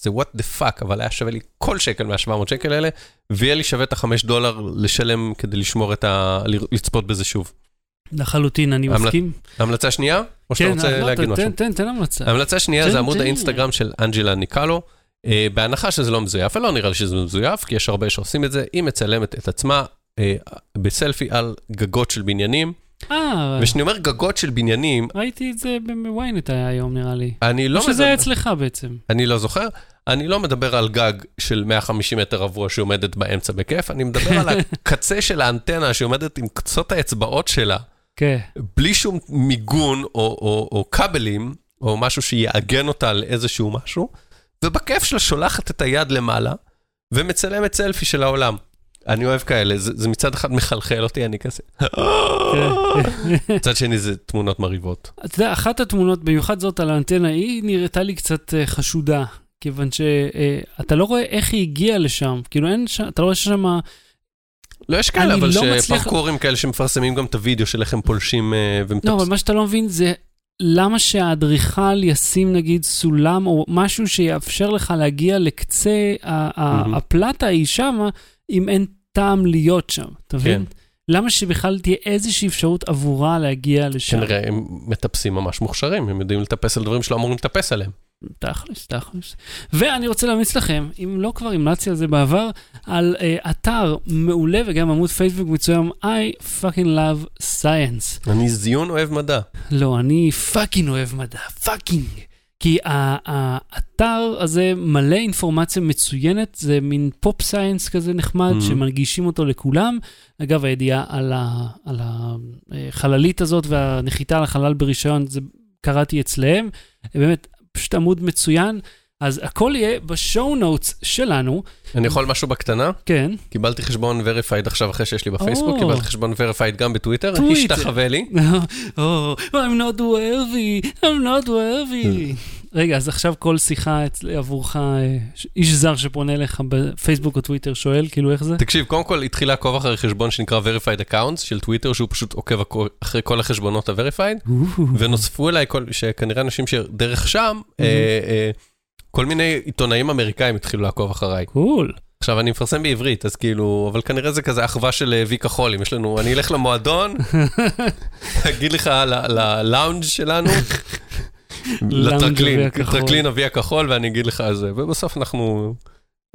Speaker 2: זה what the fuck, אבל היה שווה לי כל שקל מה-700 שקל האלה, ויהיה לי שווה את החמש דולר לשלם כדי לשמור את ה... לצפות בזה שוב.
Speaker 1: לחלוטין, אני
Speaker 2: המלצ-
Speaker 1: מסכים.
Speaker 2: המלצה שנייה? או שאתה רוצה
Speaker 1: לא,
Speaker 2: להגיד
Speaker 1: תן-
Speaker 2: משהו?
Speaker 1: תן, תן, תן המלצה.
Speaker 2: המלצה שנייה
Speaker 1: תן-
Speaker 2: זה עמוד
Speaker 1: תן.
Speaker 2: האינסטגרם של אנג'לה ניקלו, בהנחה שזה לא מזויף, ולא נראה לי שזה מזויף, כי יש הרבה שעושים את זה, היא מצלמת את עצמה אה, בסלפי על גגות של בניינים,
Speaker 1: אה,
Speaker 2: וכשאני אומר גגות של בניינים,
Speaker 1: ראיתי את זה בוויינט היה היום, נראה לי.
Speaker 2: אני לא
Speaker 1: או שזה
Speaker 2: מדבר,
Speaker 1: היה אצלך בעצם.
Speaker 2: אני לא זוכר, אני לא מדבר על גג של 150 מטר רבוע שעומדת באמצע בכיף, אני מדבר על הקצה של האנטנה שעומדת עם קצות האצבעות שלה,
Speaker 1: כן.
Speaker 2: בלי שום מיגון או, או, או כבלים, או משהו שיעגן אותה לאיזשהו משהו, ובכיף שלה שולחת את היד למעלה, ומצלמת סלפי של העולם. אני אוהב כאלה, זה, זה מצד אחד מחלחל אותי, אני כזה...
Speaker 1: כן.
Speaker 2: מצד שני זה תמונות מרהיבות.
Speaker 1: אתה יודע, אחת התמונות, במיוחד זאת על האנטנה, היא נראתה לי קצת אה, חשודה, כיוון שאתה לא רואה איך היא הגיעה לשם. כאילו אין שם, אתה לא רואה שם...
Speaker 2: לא, יש כאלה, אבל
Speaker 1: לא מצליח-
Speaker 2: שפרקורים כאלה שמפרסמים גם את הוידאו של איך הם פולשים אה,
Speaker 1: לא, אבל
Speaker 2: ומטפסים.
Speaker 1: מה שאתה לא מבין זה למה שהאדריכל ישים נגיד סולם או משהו שיאפשר לך להגיע לקצה
Speaker 2: מהמם.
Speaker 1: הפלטה ההיא שמה, אם אין טעם להיות שם, אתה מבין?
Speaker 2: כן.
Speaker 1: למה שבכלל תהיה איזושהי אפשרות עבורה להגיע לשם?
Speaker 2: כנראה הם מטפסים ממש מוכשרים, הם יודעים לטפס על דברים שלא אמורים לטפס עליהם.
Speaker 1: תכלס, תכלס. ואני רוצה להמליץ לכם, אם לא כבר המלצתי על זה בעבר, על uh, אתר מעולה וגם עמוד פייסבוק מצוין, I fucking love science.
Speaker 2: אני זיון אוהב מדע.
Speaker 1: לא, אני fucking אוהב מדע, fucking. כי האתר הזה מלא אינפורמציה מצוינת, זה מין pop science כזה נחמד,
Speaker 2: Mhm.
Speaker 1: שמנגישים אותו לכולם. אגב, הידיעה על, ה, על החללית הזאת והנחיתה על החלל ברישיון, זה קראתי אצלהם. באמת, פשוט עמוד מצוין. אז הכל יהיה ב show notes שלנו,
Speaker 2: אני יכול משהו בקטנה?
Speaker 1: כן,
Speaker 2: קיבלתי חשבון verified עכשיו אחרי שיש לי בפייסבוק. קיבלתי חשבון verified גם בטוויטר,
Speaker 1: טוויטר.
Speaker 2: השתחווה לי. <laughs>
Speaker 1: Oh, I'm not worthy, I'm not worthy. רגע, אז עכשיו כל שיחה אצל- עבורך, אה, איש זר שפונה אליך בפייסבוק או טוויטר שואל, כאילו איך זה?
Speaker 2: תקשיב, קודם כל התחיל לעקוב אחרי חשבון שנקרא verified accounts של טוויטר, שהוא פשוט עוקב אחרי כל החשבונות ה-verified, ונוספו אליי כל, שכנראה אנשים שדרך שם, אה, אה, כל מיני עיתונאים אמריקאים התחילו לעקוב אחריי.
Speaker 1: Cool.
Speaker 2: עכשיו, אני מפרסם בעברית, אז כאילו, אבל כנראה זה כזה אחווה של אה, וי כחול, אם יש לנו, אני אלך למועדון, <laughs> אגיד לך ללאונג' שלנו, לטרקלין. טרקלין הוי הכחול, ואני אגיד לך על זה, ובסוף אנחנו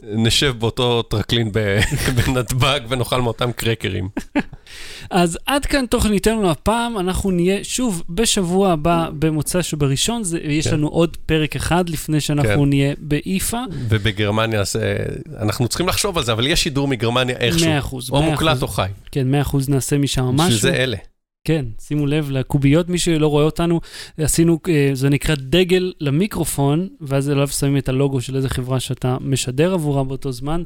Speaker 2: נשב באותו טרקלין <laughs> בנתב"ג ונאכל מאותם קרקרים. <laughs>
Speaker 1: אז עד כאן תוכניתנו הפעם, אנחנו נהיה שוב בשבוע הבא במוצ"ש בראשון, זה- יש
Speaker 2: כן.
Speaker 1: לנו עוד פרק אחד לפני שאנחנו
Speaker 2: כן.
Speaker 1: נהיה ב IFA.
Speaker 2: ובגרמניה, זה- אנחנו צריכים לחשוב על זה, אבל יש שידור מגרמניה איכשהו,
Speaker 1: 100 אחוז,
Speaker 2: או
Speaker 1: 100
Speaker 2: מוקלט
Speaker 1: אחוז.
Speaker 2: או חי,
Speaker 1: כן, 100 אחוז נעשה משם משהו.
Speaker 2: שזה אלה.
Speaker 1: כן, שימו לב לקוביות, מי שלא רואה אותנו, עשינו, אה, זה נקרא דגל למיקרופון, ואז עליו שמים את הלוגו של איזה חברה שאתה משדר עבורה באותו זמן.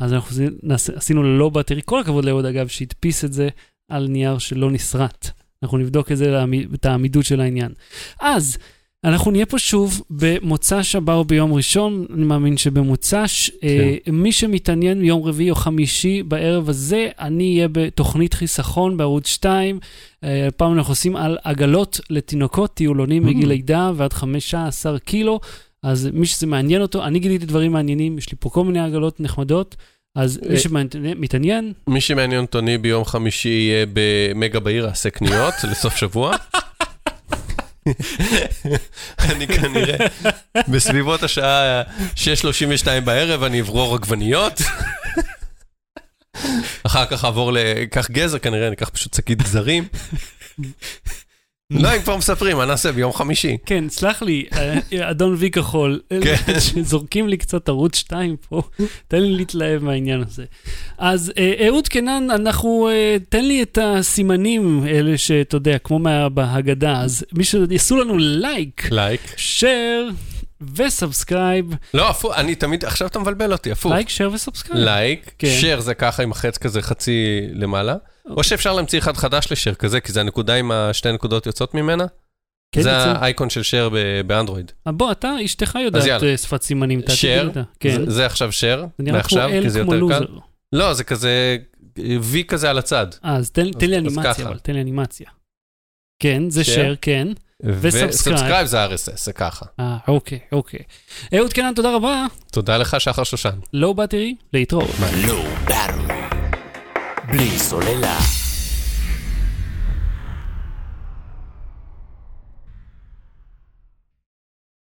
Speaker 1: אז אנחנו נעשה- עשינו ללא באטרי, כל הכבוד לאהוד אגב, שהדפיס את זה על נייר שלא נסרט. אנחנו נבדוק את זה, את העמידות של העניין. אז, אנחנו נהיה פה שוב במוצ"ש הבא או ביום ראשון, אני מאמין שבמוצ"ש. אה, מי שמתעניין ביום רביעי או חמישי בערב הזה, אני אהיה בתוכנית חיסכון בערוץ 2. אה, הפעם אנחנו עושים על עגלות לתינוקות, טיולונים
Speaker 2: Mm.
Speaker 1: מגיל לידה ועד 15 קילו. אז מי שזה מעניין אותו, אני גיליתי דברים מעניינים, יש לי פה כל מיני עגלות נחמדות. אז מי
Speaker 2: אה.
Speaker 1: שמתעניין,
Speaker 2: מי שמעניין אותו, אני ביום חמישי יהיה במגה בעיר, אעשה קניות <laughs> לסוף שבוע. אני כנראה, בסביבות השעה 6.32 בערב, אני אברור עגבניות. אחר כך אעבור ל... אקח גזר, כנראה אני אקח פשוט שקית גזרים. לא, הם כבר מספרים, מה נעשה ביום חמישי?
Speaker 1: כן, סלח לי, אה, אדון וי כחול,
Speaker 2: כן.
Speaker 1: שזורקים לי קצת ערוץ 2 פה, תן לי להתלהב מהעניין הזה. אז אה, אהוד קנן, אנחנו, אה, תן לי את הסימנים האלה שאתה יודע, כמו בהגדה, אז מי שיעשו לנו לייק,
Speaker 2: לייק.
Speaker 1: שייר וסאבסקרייב,
Speaker 2: לא, הפוך, אני תמיד, עכשיו אתה מבלבל אותי, הפוך.
Speaker 1: לייק, share ו subscribe.
Speaker 2: לייק,
Speaker 1: כן.
Speaker 2: share זה ככה עם החץ כזה חצי למעלה, או שאפשר להמציא אחד חדש ל share כזה, כי זה הנקודה עם השתי נקודות יוצאות ממנה.
Speaker 1: כן,
Speaker 2: זה
Speaker 1: יצא.
Speaker 2: האייקון של share באנדרואיד.
Speaker 1: אה, בוא, אתה, אשתך יודעת. אה, שפת סימנים, אתה share. כן,
Speaker 2: זה- עכשיו
Speaker 1: share,
Speaker 2: מעכשיו, כי זה יותר קל. לא, זה כזה וי כזה על הצד.
Speaker 1: אז תן לי אנימציה. אבל תן לי אנימציה. כן, זה? share, כן. ו
Speaker 2: subscribe. זה RSS, זה ככה.
Speaker 1: אה, אוקיי, אוקיי. אהוד קנן, תודה רבה.
Speaker 2: תודה לך, שחר שושן.
Speaker 1: Low Battery, להתראות.
Speaker 3: Low Battery. בלי סוללה.